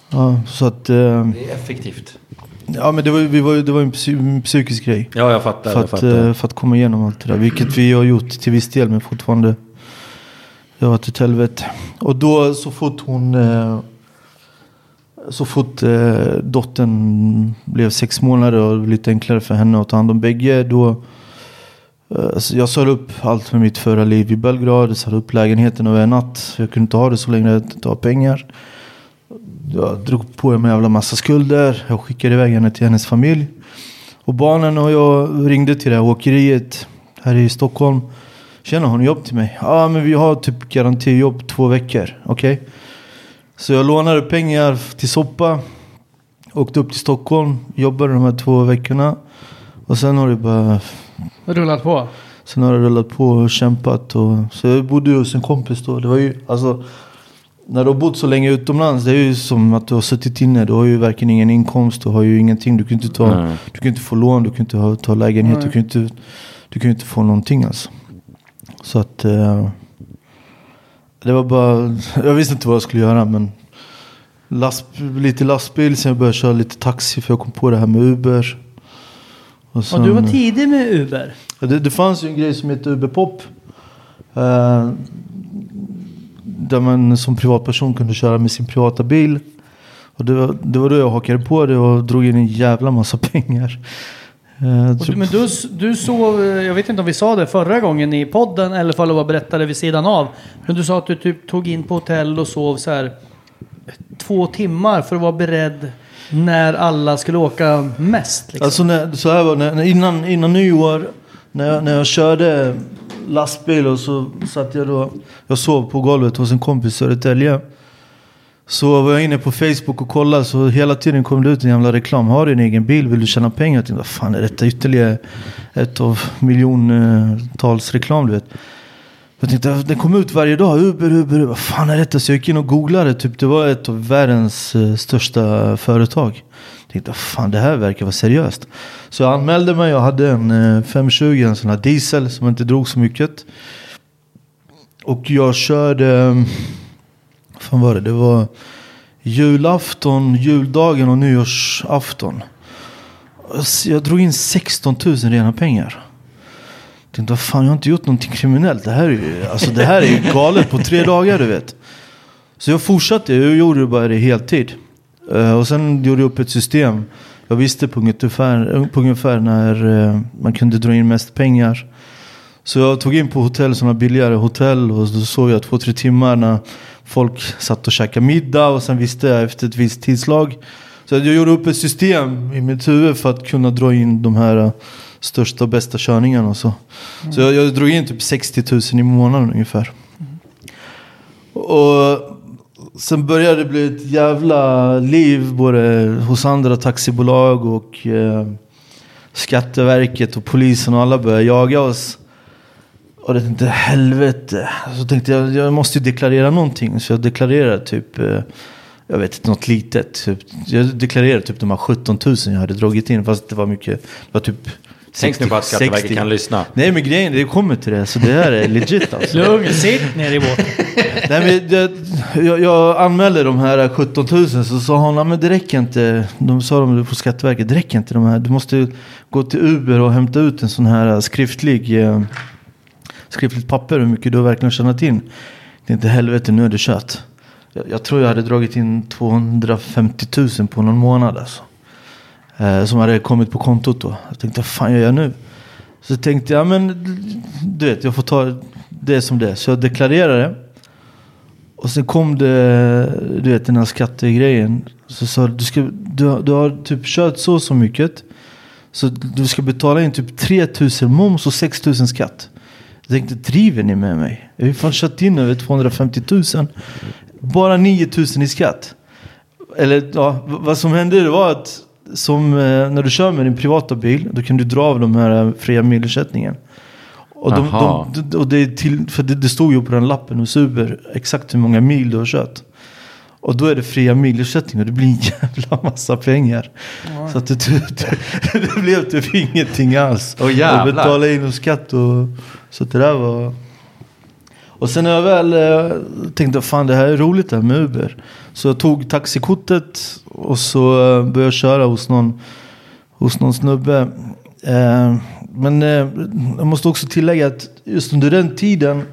Ja, så att... Eh, Det är effektivt. ja, men det var, vi var, det var en psy- psykisk grej. Ja, jag fattar. För att, fattar. eh, för att komma igenom allt det där. Vilket vi har gjort till viss del. Men fortfarande. Det har varit ett helvete. Och då så fort hon. Så fort eh, dottern blev sex månader och lite enklare för henne att ta hand om bägge. Då, Eh, så jag sa upp allt med mitt förra liv i Belgrad. Jag sa upp lägenheten över en natt. Jag kunde inte ha det så länge jag inte har pengar. Jag drog på mig en jävla massa skulder. Jag skickade iväg henne till hennes familj. Och barnen och jag ringde till det här åkeriet här i Stockholm. Tjena, har ni jobb till mig? Ja, men vi har typ garantijobb två veckor. Okej? Så jag lånade pengar till soppa. Åkte upp till Stockholm. Jobbade de här två veckorna. Och sen har det bara... Rullat på. Sen har det rullat på och kämpat. Och, så jag bodde ju hos en kompis då. Det var ju alltså... När du har bott så länge utomlands, det är ju som att du har suttit inne. Du har ju verkligen ingen inkomst, du har ju ingenting. Du kan inte, ta, Nej. du kan inte få lån, du kan inte ha, ta lägenhet, du kan inte, du kan inte få någonting alltså. Så att... Eh, det var bara... Jag visste inte vad jag skulle göra men... Last, lite lastbil, sen jag började köra lite taxi för jag kom på det här med Uber. Och Och sen- du var tidig med Uber. Det, det fanns ju en grej som heter Uber Pop. Eh, där man som privatperson kunde köra med sin privata bil. Och det var, det var då jag hakade på det och drog in en jävla massa pengar. Eh, Och du, men du, du sov, eh, jag vet inte om vi sa det förra gången i podden eller om var berättade vid sidan av. Men du sa att du typ tog in på hotell och sov så här två timmar för att vara beredd när alla skulle åka mest. Liksom. Alltså när, så här var när, innan, innan nyår när jag, när jag körde lastbil och så satt jag då, jag sov på golvet hos en kompis i Södertälje. Så var jag inne på Facebook och kollade så hela tiden kom det ut en jävla reklam. Har du en egen bil? Vill du tjäna pengar? Jag tänkte, vad fan är detta ytterligare ett av miljontals reklam du vet. Jag tänkte, den kom ut varje dag. Uber, Uber, Uber. Vad fan är detta? Så jag gick in och googlade. Typ, det var ett av världens eh, största företag. Jag tänkte, fan det här verkar vara seriöst. Så jag anmälde mig. Jag hade en eh, 520, en sån här diesel som inte drog så mycket. Och jag körde, vad fan var det? Det var julafton, juldagen och nyårsafton. Så Jag drog in 16 000 rena pengar. Jag tänkte, vad fan jag har inte gjort någonting kriminellt. Det här är ju, alltså, det här är ju galet på tre dagar du vet. Så jag fortsatte, jag gjorde bara det heltid. Uh, och sen gjorde jag upp ett system. Jag visste på ungefär, på ungefär när uh, man kunde dra in mest pengar. Så jag tog in på hotell, sådana billigare hotell. Och då såg jag två, tre timmar när folk satt och käkade middag. Och sen visste jag efter ett visst tidslag. Så jag gjorde upp ett system i mitt huvud för att kunna dra in de här eh, största och bästa körningarna. Och så så jag, jag drog in typ 60 000 i månaden ungefär. Och sen började det bli ett jävla liv både hos andra taxibolag och eh, Skatteverket och polisen och alla började jaga oss. Och jag tänkte helvete. Så tänkte jag jag måste ju deklarera någonting. Så jag deklarerade typ, eh, jag vet inte, något litet. Typ, jag deklarerade typ de här 17 000 jag hade dragit in. Fast det var mycket, det var typ Tänk nu på att Skatteverket 60. kan lyssna. Nej men grejen, det kommer till det. Så det här är legit alltså. Lugn, sitt ner i båten. Nej, men jag, jag, jag anmälde de här 17 000 så sa hon, "Ja, men det räcker inte. De sa de på Skatteverket, det räcker inte de här. Du måste gå till Uber och hämta ut en sån här skriftlig, eh, skriftligt papper hur mycket du har verkligen tjänat in. Det är inte helvete, nu är det kört. Jag, jag tror jag hade dragit in 250 000 på någon månad alltså. Eh, som hade kommit på kontot då. Jag tänkte, vad fan gör jag nu? Så tänkte jag, men du vet, jag får ta det som det är. Så jag deklarerade. Och sen kom det, du vet den här skattegrejen. Så sa du, ska, du, har- du har typ kört så och så mycket. Så du ska betala in typ 3000 moms och 6000 skatt. Jag tänkte, driver ni med mig? Jag har ju fan kört in över 250 000. Bara 9000 i skatt. Eller ja, vad som hände det var att som eh, när du kör med din privata bil. Då kan du dra av de här eh, fria milersättningen. Och, de, de, de, och det, är till, för det, det stod ju på den lappen hos Uber exakt hur många mil du har kört. Och då är det fria milersättning och det blir en jävla massa pengar. Så att det, det, det blev typ ingenting alls. Åh, jävlar. Och betala in och skatt och så att det där var... Och sen när jag väl eh, tänkte fan det här är roligt det här med Uber. Så jag tog taxikortet och så eh, började jag köra hos någon, hos någon snubbe. Eh, men eh, jag måste också tillägga att just under den tiden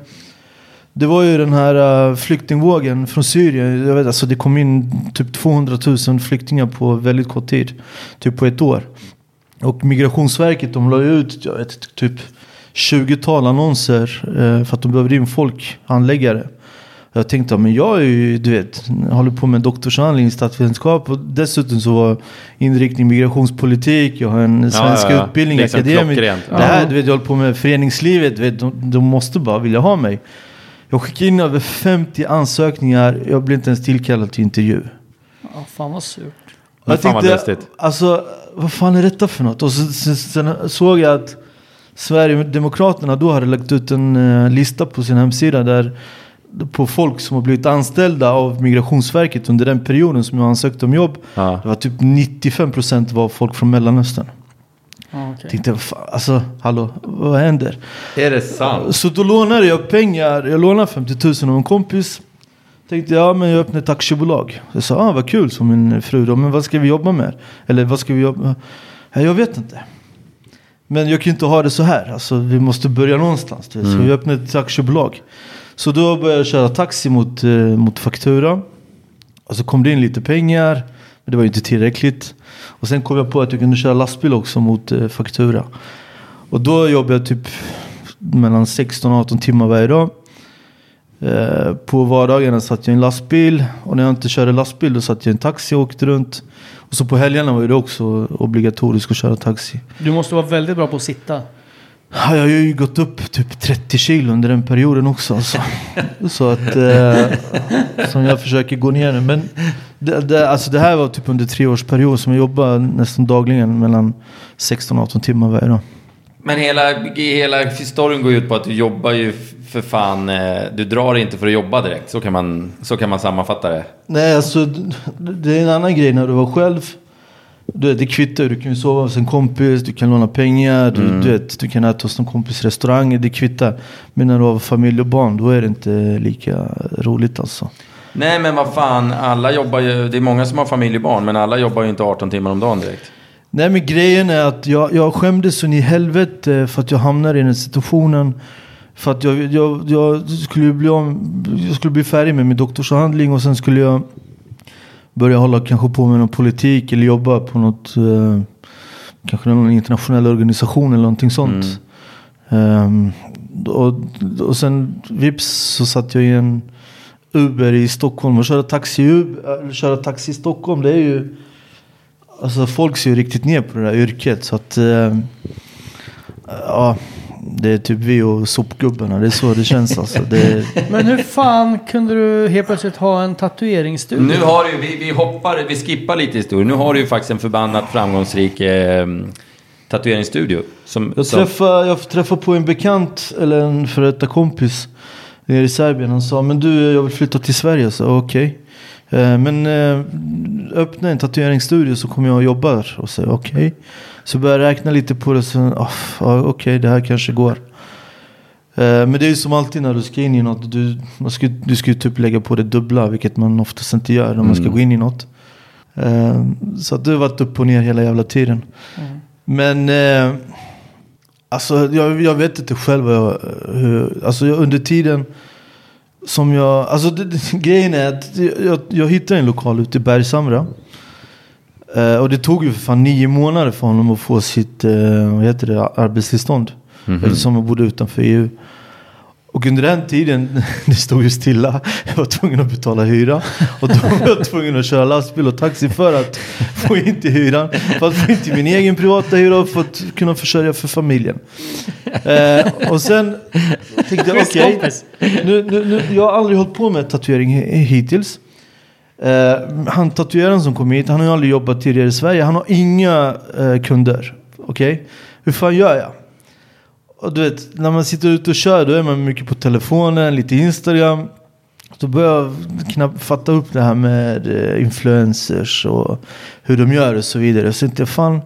det var ju den här flyktingvågen från Syrien. Jag vet, alltså det kom in typ 200 000 flyktingar på väldigt kort tid. Typ på ett år. Och Migrationsverket de la ut jag vet, typ 20-tal annonser för att de behövde in folk, handläggare. Jag tänkte, men jag är ju, du vet, håller på med doktorsavhandling i statsvetenskap och dessutom så var inriktning migrationspolitik, jag har en svensk ja, ja. utbildning, Liksom akademisk. Det här, du vet, jag håller på med föreningslivet, du vet, de, de måste bara vilja ha mig. Jag skickade in över 50 ansökningar, jag blev inte ens tillkallad till intervju. Ja, fan vad surt. Jag fan vad tänkte, lustigt. alltså vad fan är detta för något? Och så, sen, sen såg jag att Sverigedemokraterna då hade lagt ut en eh, lista på sin hemsida där på folk som har blivit anställda av Migrationsverket under den perioden som jag ansökte om jobb. Ja. Det var typ 95% var folk från Mellanöstern. Okej. Tänkte, alltså hallå, vad händer? Är det sant? Så då lånade jag pengar. Jag lånade 50 000 av en kompis. Tänkte ja men jag öppnar ett aktiebolag. Jag sa ah, vad kul som min fru då. Men vad ska vi jobba med? Eller vad ska vi jobba ja, Jag vet inte. Men jag kan ju inte ha det så här. Alltså vi måste börja någonstans. vet. Så jag öppnade ett aktiebolag. Så då började jag köra taxi mot, eh, mot faktura. Och så kom det in lite pengar. Men det var ju inte tillräckligt. Och sen kom jag på att jag kunde köra lastbil också mot eh, faktura. Och då jobbade jag typ mellan 16 och 18 timmar varje dag. Eh, på vardagarna satt jag i en lastbil. Och när jag inte körde lastbil då satt jag i en taxi och åkte runt. Och så på helgerna var det också obligatoriskt att köra taxi. Du måste vara väldigt bra på att sitta. Ja, jag har ju gått upp typ 30 kilo under den perioden också. Så, så att eh, som jag försöker gå ner nu. Men det, det, alltså det här var typ under tre års period som jag jobbade nästan dagligen mellan 16 och 18 timmar varje dag. Men hela, hela historien går ut på att du jobbar ju för fan, eh, du drar inte för att jobba direkt. Så kan man, så kan man sammanfatta det. Nej, alltså det är en annan grej när du var själv. Du vet, det kvittar. Du kan ju sova hos en kompis, du kan låna pengar, du, Mm. du, vet, du kan äta hos någon kompis restaurang. Det kvittar. Men när du har familj och barn, då är det inte lika roligt alltså. Nej men vad fan, alla jobbar ju, det är många som har familj och barn, men alla jobbar ju inte 18 timmar om dagen direkt. Nej men grejen är att jag, jag skämdes så in i helvete för att jag hamnade i den situationen. För att jag, jag, jag, skulle bli om, jag skulle bli färdig med min doktorsavhandling och sen skulle jag börja hålla kanske på med någon politik eller jobba på något, eh, kanske någon internationell organisation eller någonting sånt. Ehm, och, och sen vips så satt jag i en Uber i Stockholm. Och köra taxi, Uber, eller köra taxi i Stockholm det är ju Alltså folk ser ju riktigt ner på det där yrket. Så att eh, Ja Det är typ vi och sopgubbarna, det är så det känns alltså. Det, Men hur fan kunde du helt plötsligt ha en tatueringsstudio? Nu har du, vi, vi hoppar, vi skippar lite historia. Nu har du ju faktiskt en förbannat framgångsrik eh, tatueringsstudio. Som, jag, som, träffade, jag träffade på en bekant, eller en före detta kompis nere i Serbien. Han sa, men du jag vill flytta till Sverige. Så okej. Eh, Men eh, öppna en tatueringsstudio så kommer jag att jobba där. Och så okej. Så började jag räkna lite på det. Så, ja, okej, det här kanske går. Eh, Men det är ju som alltid när du ska in i något. Du, man ska, du ska ju typ lägga på det dubbla. Vilket man oftast inte gör när man ska gå in i något. Eh, Så att det har varit upp och ner hela jävla tiden. Men eh, alltså jag, jag vet inte själv hur, alltså under tiden som jag, alltså det, grejen är att jag, jag hittade en lokal ute i Bergshamra. Eh, och det tog ju för fan nio månader för honom att få sitt, eh, vad heter det, arbetstillstånd. Eftersom jag bodde utanför EU. Och under den tiden, det stod ju stilla, jag var tvungen att betala hyra. Och då var jag tvungen att köra lastbil och taxi för att få in till hyran. För att få in till min egen privata hyra och för att kunna försörja för familjen. Eh, och sen tänkte jag, okej, nu, nu, nu, jag har aldrig hållit på med tatuering hi- hittills. Eh, han tatueraren som kom hit, han har ju aldrig jobbat tidigare i Sverige. Han har inga eh, kunder. Okej? Hur fan gör jag? Och du vet, när man sitter ute och kör då är man mycket på telefonen, lite Instagram. Då börjar jag knappt fatta upp det här med eh, influencers och hur de gör och så vidare. Så jag fan,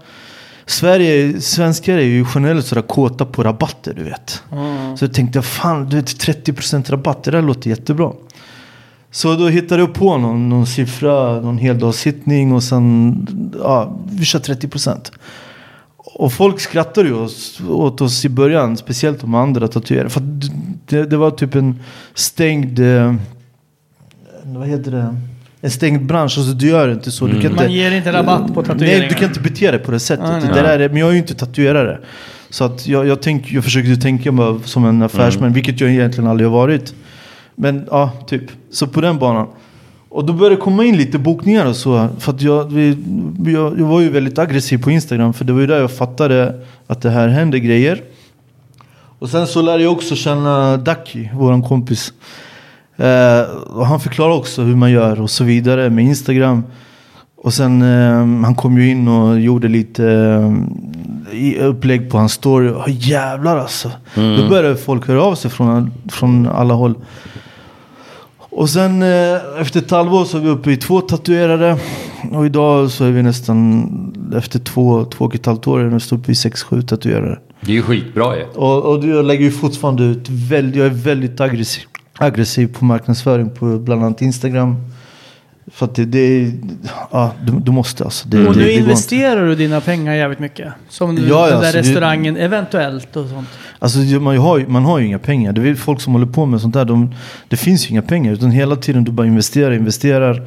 Sverige, svenskar är ju generellt sådär kåta på rabatter du vet. Så jag tänkte, fan du vet 30% rabatt, det där låter jättebra. Så då hittade jag på någon, någon siffra, någon heldagssittning och sen, ja, vi kör 30%. Och folk skrattade ju åt oss i början, speciellt de andra tatuerare. För det, det var typ en stängd, eh, vad heter det? En stängd bransch, alltså du gör inte så. Du kan inte, Man ger inte rabatt på tatueringar. Nej, du kan inte bete dig på det sättet. Nej. Det där är, men jag är ju inte tatuerare. Så att jag, jag, tänk, jag försökte tänka mig som en affärsman, vilket jag egentligen aldrig har varit. Men ja, typ. Så på den banan. Och då började det komma in lite bokningar och så. För att jag, vi, jag, jag var ju väldigt aggressiv på Instagram. För det var ju där jag fattade att det här hände grejer. Och sen så lärde jag också känna Daki, våran kompis. Eh, och han förklarade också hur man gör och så vidare med Instagram. Och sen eh, han kom ju in och gjorde lite eh, upplägg på hans story. Oh, jävlar alltså. Då började folk höra av sig från, från alla håll. Och sen eh, efter ett halvår så är vi uppe i två tatuerare. Och idag så är vi nästan, efter två, två och ett halvt år, är vi nästan uppe i sex, sju tatuerare. Det är ju skitbra ju. Och, och jag lägger ju fortfarande ut väldigt, jag är väldigt aggressiv, aggressiv på marknadsföring på bland annat Instagram. För att det, det ja du, du måste alltså. Det, Och det, nu investerar du dina pengar jävligt mycket. Som Ja, den där så det- restaurangen eventuellt och sånt. Alltså man har, man har ju inga pengar. Det är folk som håller på med sånt där. De, det finns ju inga pengar. Utan hela tiden du bara investerar, investerar.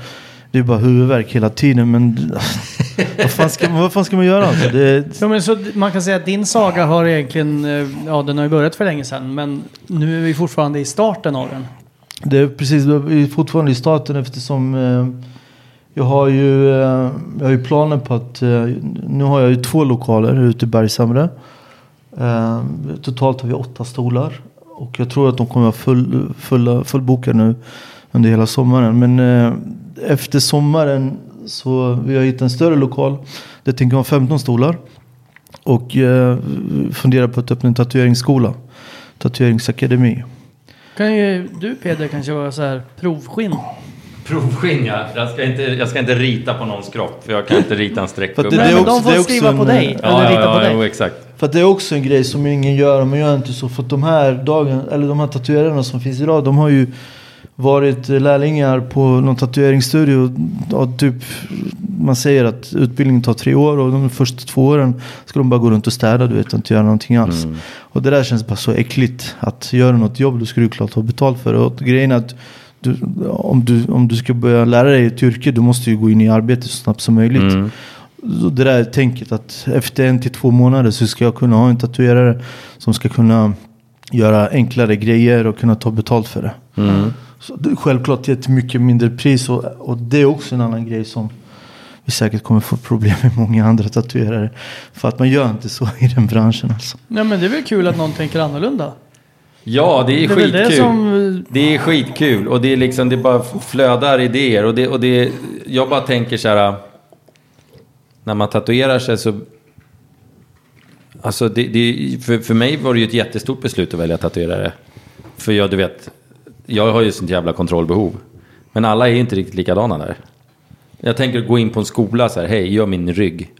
Det är bara huvudvärk hela tiden. Men vad, fan ska, vad fan ska man göra? Alltså? Det, Ja, men så man kan säga att din saga har egentligen, eh, ja den har ju börjat för länge sedan. Men nu är vi fortfarande i starten av den. Det är precis, vi är fortfarande i starten eftersom eh, jag har ju, eh, jag har ju planer på att, eh, nu har jag ju två lokaler ute i Bergshamra. Eh, totalt har vi åtta stolar. Och jag tror att de kommer vara full, fulla, fullbokade nu under hela sommaren. Men eh, efter sommaren så vi har hittat en större lokal. Det tänker jag ha 15 stolar. Och eh, funderar på att öppna en tatueringsskola. Tatueringsakademi. Kan ju du Peder kanske vara så här provskinn? Provskinn ja. Jag ska, inte, jag ska inte rita på någons kropp. För jag kan inte rita en streckgubbe. Nej, men också- de får skriva också på en, dig. eh, eller Ja, rita ja, på ja, dig. jo, exakt. För det är också en grej som ingen gör. Man gör inte så. För att de här dagen, eller de här tatuerarna som finns idag. De har ju varit lärlingar på någon tatueringsstudio. Och typ, man säger att utbildningen tar tre år. Och de första två åren ska de bara gå runt och städa. Du vet, och inte göra någonting alls. Och det där känns bara så äckligt. Att göra något jobb, då ska du klart ha betalt för det. Och grejen är att du, om, du, om du ska börja lära dig ett yrke, du måste ju gå in i arbete så snabbt som möjligt. Så det där tänket att efter en till två månader så ska jag kunna ha en tatuerare som ska kunna göra enklare grejer och kunna ta betalt för det. Så det är självklart till ett mycket mindre pris och, och det är också en annan grej som vi säkert kommer få problem med många andra tatuerare. För att man gör inte så i den branschen alltså. Nej men det är väl kul att någon tänker annorlunda. Ja, det är Det är skitkul. det som- Det är skitkul och det är liksom, det bara flödar idéer och det, och det, jag bara tänker så här, när man tatuerar sig så, alltså det, det, för, för mig var det ju ett jättestort beslut att välja tatuerare. För jag, du vet, jag har ju sånt jävla kontrollbehov. Men alla är inte riktigt likadana där. Jag tänker gå in på en skola så här, hej, gör min rygg.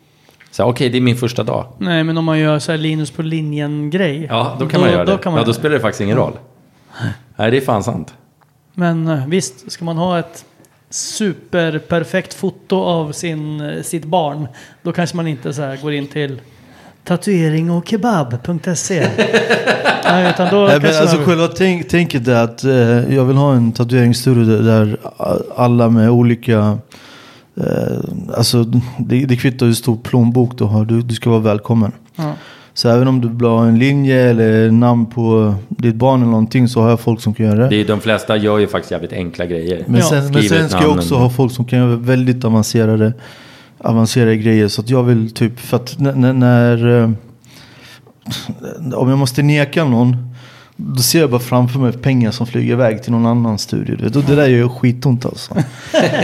Så okej, det är min första dag. Nej men om man gör så här Linus på linjen-grej. Ja, då kan man göra det. Då kan man ja, då det. spelar det faktiskt ingen roll. Nej, det är fan sant. Men eh, visst, ska man ha ett superperfekt foto av sin, eh, sitt barn, då kanske man inte så här går in till tatuering och kebab.se. Nej, utan då Nej, men alltså man- själva tänk, tänket är att eh, jag vill ha en tatueringsstudio där, alla med olika eh, Alltså det, det kvittar hur stor plånbok du har, du, du ska vara välkommen. Ja. Så även om du vill ha en linje eller namn på ditt barn eller någonting så har jag folk som kan göra det. Det är, de flesta gör ju faktiskt jävligt enkla grejer. Men Ja. sen, men Skriver sen ska jag också ha folk som kan göra väldigt avancerade, avancerade grejer. Så att jag vill typ, för att när, när, när eh, om jag måste neka någon, då ser jag bara framför mig pengar som flyger iväg till någon annan studio. du vet. Och det där gör skitont alltså.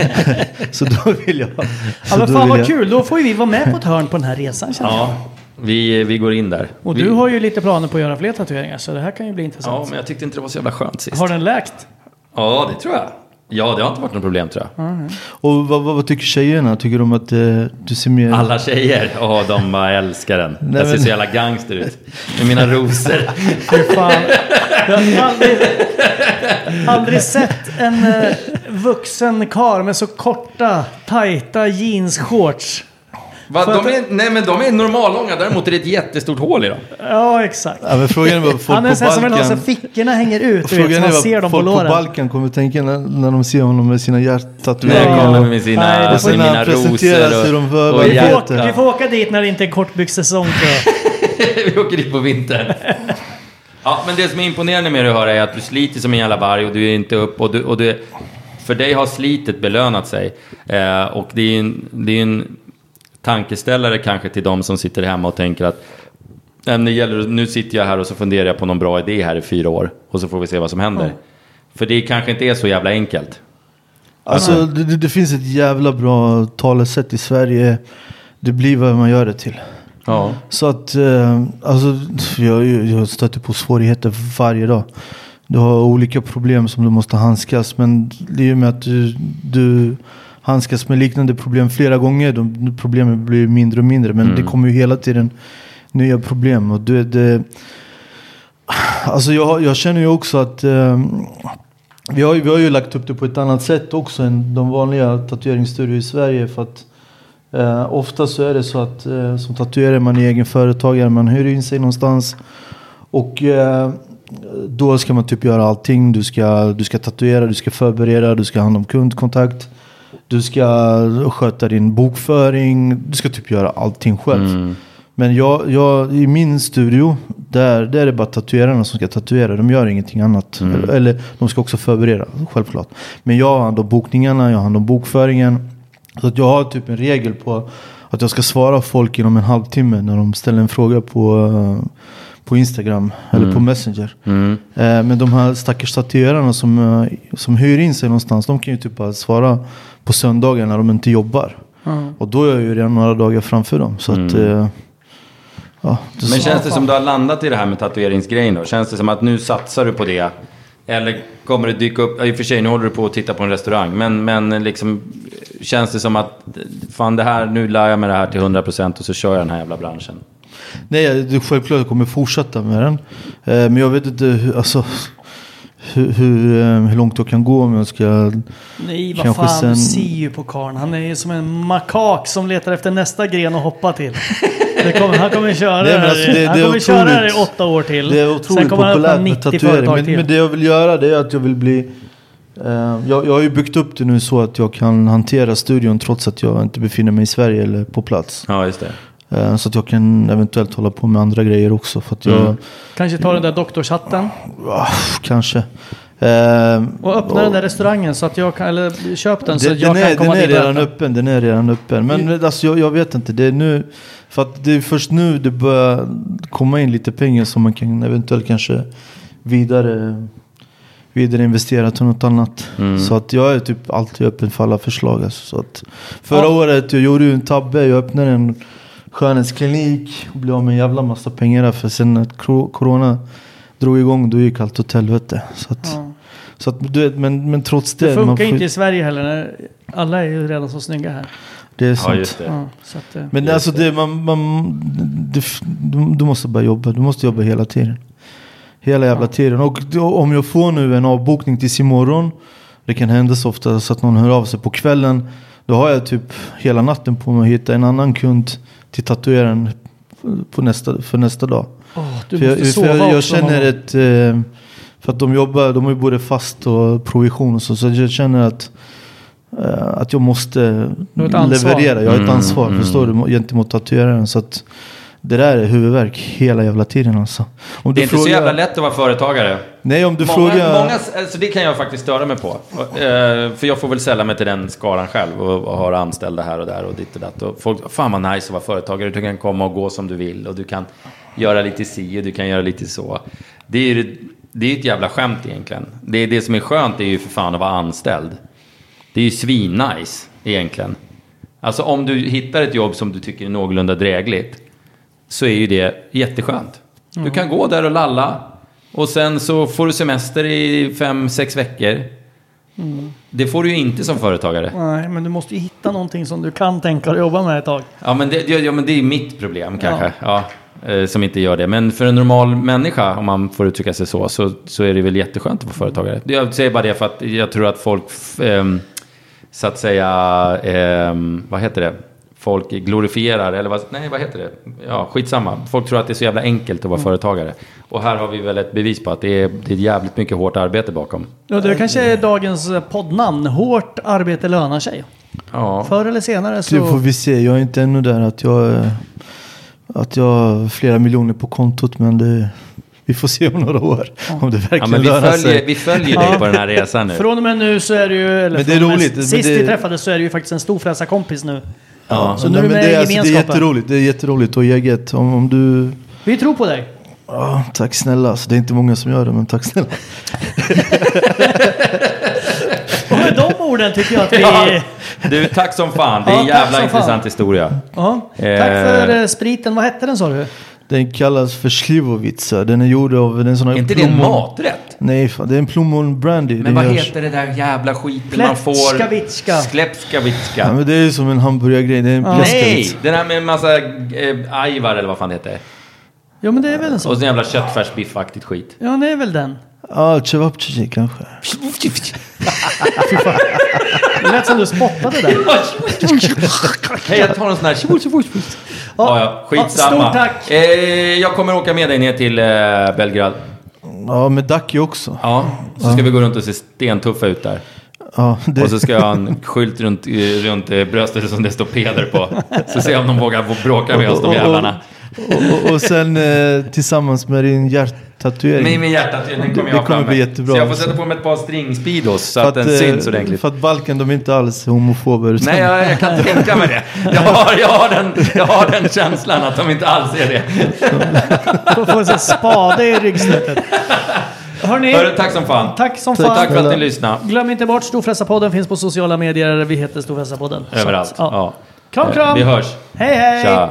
så då vill jag... Ja men då fan vad jag- kul, då får ju vi vara med på ett hörn på den här resan känner jag. Ja, vi, vi går in där. Och vi, du har ju lite planer på att göra fler tatueringar så det här kan ju bli Ja, intressant. men jag tyckte inte det var så jävla skönt sist. Har den läkt? Ja, det tror jag. Ja, det har inte varit något problem tror jag. Och vad, vad, vad tycker tjejerna? Tycker de att eh, du ser mer... Alla tjejer, åh de bara älskar den. Nej, jag ser men- så jävla gangster ut. Med mina rosor. Fy fan. Jag har aldrig, aldrig sett en eh, vuxen karl med så korta, tajta jeansshorts. Va, de är, nej men de är normallånga, däremot är det ett jättestort hål i dem. Ja, exakt. Ja, men frågan är vad folk Han är på så här som vill ha så fickorna hänger ut. Du vet, Frågan så är man vad ser dem på folk på låren. Balkan kommer tänka när, när de ser honom med sina Nej, hjärttatueringar. kommer och- med sina, Nej, det får- mina När han sig, rosor de och, för- och vi, får åka, vi får åka dit när det inte är kortbyxsäsong. Vi åker dit på vintern. Ja, men det som är imponerande med det att höra är att du sliter som en jävla varg och du är inte upp och du, och du för dig har slitet belönat sig. Eh, och det är en, det är en tankeställare kanske till de som sitter hemma och tänker att "Nej, men det gäller, nu sitter jag här och så funderar jag på någon bra idé här i fyra år och så får vi se vad som händer. För det kanske inte är så jävla enkelt. Alltså det, det, det finns ett jävla bra talesätt i Sverige. Det blir vad man gör det till. Ja. Så att, eh, alltså, jag, jag stöter på svårigheter varje dag. Du har olika problem som du måste handskas. Men det är ju med att du, du handskas med liknande problem flera gånger. De, problemen blir mindre och mindre. Men det kommer ju hela tiden nya problem. Och det, det, alltså jag, jag känner ju också att eh, vi, har, vi har ju lagt upp det på ett annat sätt också än de vanliga tatueringsstudior i Sverige. För att Eh, ofta så är det så att eh, som tatuerare är man egen företagare, man hyr in sig någonstans. Och eh, då ska man typ göra allting. Du ska, du ska tatuera, du ska förbereda, du ska ha hand om kundkontakt. Du ska sköta din bokföring. Du ska typ göra allting själv. Men jag, jag, i min studio, där, där är det bara tatuerarna som ska tatuera. De gör ingenting annat. Eller, eller de ska också förbereda, självklart. Men jag har hand om bokningarna, jag har hand om bokföringen. Så att jag har typ en regel på att jag ska svara folk inom en halvtimme när de ställer en fråga på, på Instagram eller på Messenger. Mm. Eh, Men de här stackars tatuerarna som, eh, som hyr in sig någonstans, de kan ju typ bara svara på söndagar när de inte jobbar. Och då är jag ju redan några dagar framför dem. Så att, eh, ja, det Men känns det som du har landat i det här med tatueringsgrejen då? Känns det som att nu satsar du på det? Eller kommer det dyka upp, i och för sig nu håller du på att titta på en restaurang, men, men liksom känns det som att fan det här, nu lär jag mig det här till 100% och så kör jag den här jävla branschen? Nej, det är självklart jag kommer fortsätta med den. Eh, Men jag vet inte hur, alltså, hur, hur, eh, hur långt jag kan gå om jag ska... Nej, vad fan. Du sen- ser ju på karln. Han är ju som en makak som letar efter nästa gren att hoppa till. Det kommer, han kommer köra Nej, det, alltså, det- han det är kommer köra det i åtta år till. Det är Sen otroligt kommer han öppna populärt med 90 tatuering. Men, men det jag vill göra det är att jag vill bli... eh, jag, jag har ju byggt upp det nu så att jag kan hantera studion trots att jag inte befinner mig i Sverige eller på plats. Ja, just det. Eh, så att jag kan eventuellt hålla på med andra grejer också. För att jag, Mm. Kanske ta den där doktorshatten ah, kanske. Eh, och öppna den där restaurangen så att jag kan, eller köp den så att jag den, kan är, komma den är dit och redan öppen, den är redan öppen. Men alltså, jag, jag vet inte, det är nu... För att det är först nu det börjar komma in lite pengar som man kan eventuellt kanske vidare, vidare investera till något annat. Mm. Så att jag är typ alltid öppen för alla förslag. Alltså, så att förra Ja. året jag gjorde ju en tabbe, jag öppnade en skönhetsklinik och blev av med en jävla massa pengar där. För sen när cor- corona drog igång då gick allt åt helvete. Så att, Ja. så att, du vet, men, men trots det. Det funkar får- inte i Sverige heller. När alla är ju redan så snygga här. det är sant. just det. Ja, så att, eh, Men alltså det, man, man, det, du, du måste bara jobba. Du måste jobba hela tiden. Hela jävla tiden. Och då, om jag får nu en avbokning tills imorgon. Det kan hända så ofta så att någon hör av sig på kvällen. Då har jag typ hela natten på mig att hitta en annan kund till tatueraren på nästa, för nästa dag. du för jag, sova för jag, jag känner någon- ett... Eh, för att de jobbar, de har ju både fast och provision och så. Så jag känner att, eh, att jag måste leverera. Jag har ett Mm, ansvar, mm. förstår du? Gentemot tatueraren. Så att det där är huvudvärk hela jävla tiden alltså. Om Det är du inte så jävla lätt att vara företagare. Nej, om du många, frågar... många, alltså det kan jag faktiskt störa mig på. Eh, för jag får väl sälla mig till den skaran själv och, och har anställda här och där och ditt och datt. Och folk, fan vad nice att vara företagare. Du kan komma och gå som du vill och du kan göra lite si och du kan göra lite så. Det är ju det är ett jävla skämt egentligen. Det, är det som är skönt är ju för fan att vara anställd. Det är ju svinnice egentligen. Alltså om du hittar ett jobb som du tycker är någorlunda drägligt så är ju det jätteskönt. Du kan gå där och lalla och sen så får du semester i fem, sex veckor. Det får du ju inte som företagare. Nej, men du måste ju hitta någonting som du kan tänka dig jobba med ett tag. Ja, men det, ja, ja, men det är mitt problem kanske. Ja. eh, som inte gör det. Men för en normal människa, om man får uttrycka sig så, så, så är det väl jätteskönt att vara företagare. Jag säger bara det för att jag tror att folk, ehm, så att säga, ehm, vad heter det? Folk glorifierar, eller vad, nej vad heter det? Ja, skitsamma. Folk tror att det är så jävla enkelt att vara företagare. Och här har vi väl ett bevis på att det är, det är jävligt mycket hårt arbete bakom. Ja, det kanske är dagens eh, poddnamn. Hårt arbete lönar sig. Ja, Förr eller senare Det så... får vi se. Jag är inte ännu där att jag, eh, att jag har flera miljoner på kontot. Men det, vi får se om några år. Om det ja verkligen men vi lönar följer, sig. vi följer dig på den här resan nu. Från och med nu så är det ju... Eller Men det är roligt, Sist det- vi träffades så är det ju faktiskt en storfräsarkompis nu. Ja, Så nu är du med det, i alltså, det är gemenskapen. jätteroligt. Det är jätteroligt. Och Eget, om, om du... Vi tror på dig. Ja, tack snälla. Alltså, det är inte många som gör det, men tack snälla. Och med de orden tycker jag att vi... Ja, du, tack som fan. Det är Ja, en tack jävla som intressant fan. historia. Ja, tack Eh. för eh, spriten. Vad hette den sa du? Den kallas för Slivovitsa. Den är gjord av den sån här Är inte det en plommon- maträtt? Nej, fan, det är en plommon brandy. Men Den vad görs- heter det där jävla skiten man får? Plätskavitska. Ja, Sklepskavitska. men det är som en hamburgargrej. Det är en Nej, pläskavits. den här med en massa eh, ajvar eller vad fan det heter. Ja men det är väl en sån. Och så jävla köttfärsbiffaktigt skit. Ja det är väl den. Ja, cevapcici kanske. Det lät som du spottade där. Hej, jag tar en sån här... Ja, ja, skitsamma. stort tack. Eh, jag kommer åka med dig ner till eh, Belgrad. Ja, med Dacke också. Ja, så ska vi gå runt och se stentuffa ut där. Ja, det, Och så ska jag ha en skylt runt, eh, runt eh, bröstet som det står Peder på. Så se om de vågar bråka med oss, de jävlarna. Och, och, sen eh, tillsammans med din hjärttatuering. Med min hjärtatatuering kommer Det jag ha kommer bli jättebra. Så jag får sätta på mig ett par string-speedos så för att, den eh, syns ordentligt. För att Balkan, de är inte alls homofober. Utan Nej, jag, jag kan tänka mig det. Jag har, jag, har den, jag har den känslan att de inte alls är det. Då får en spade i ryggslutet. Hörni, Hörru, tack som fan. tack som Tack. fan. Tack för att ni lyssnade. Glöm inte bort Storfräsarpodden finns på sociala medier. Vi heter Storfräsarpodden. Så att, Överallt. ja. Ja. Kram, Eh, kram. Vi hörs. Hej, hej. Tja.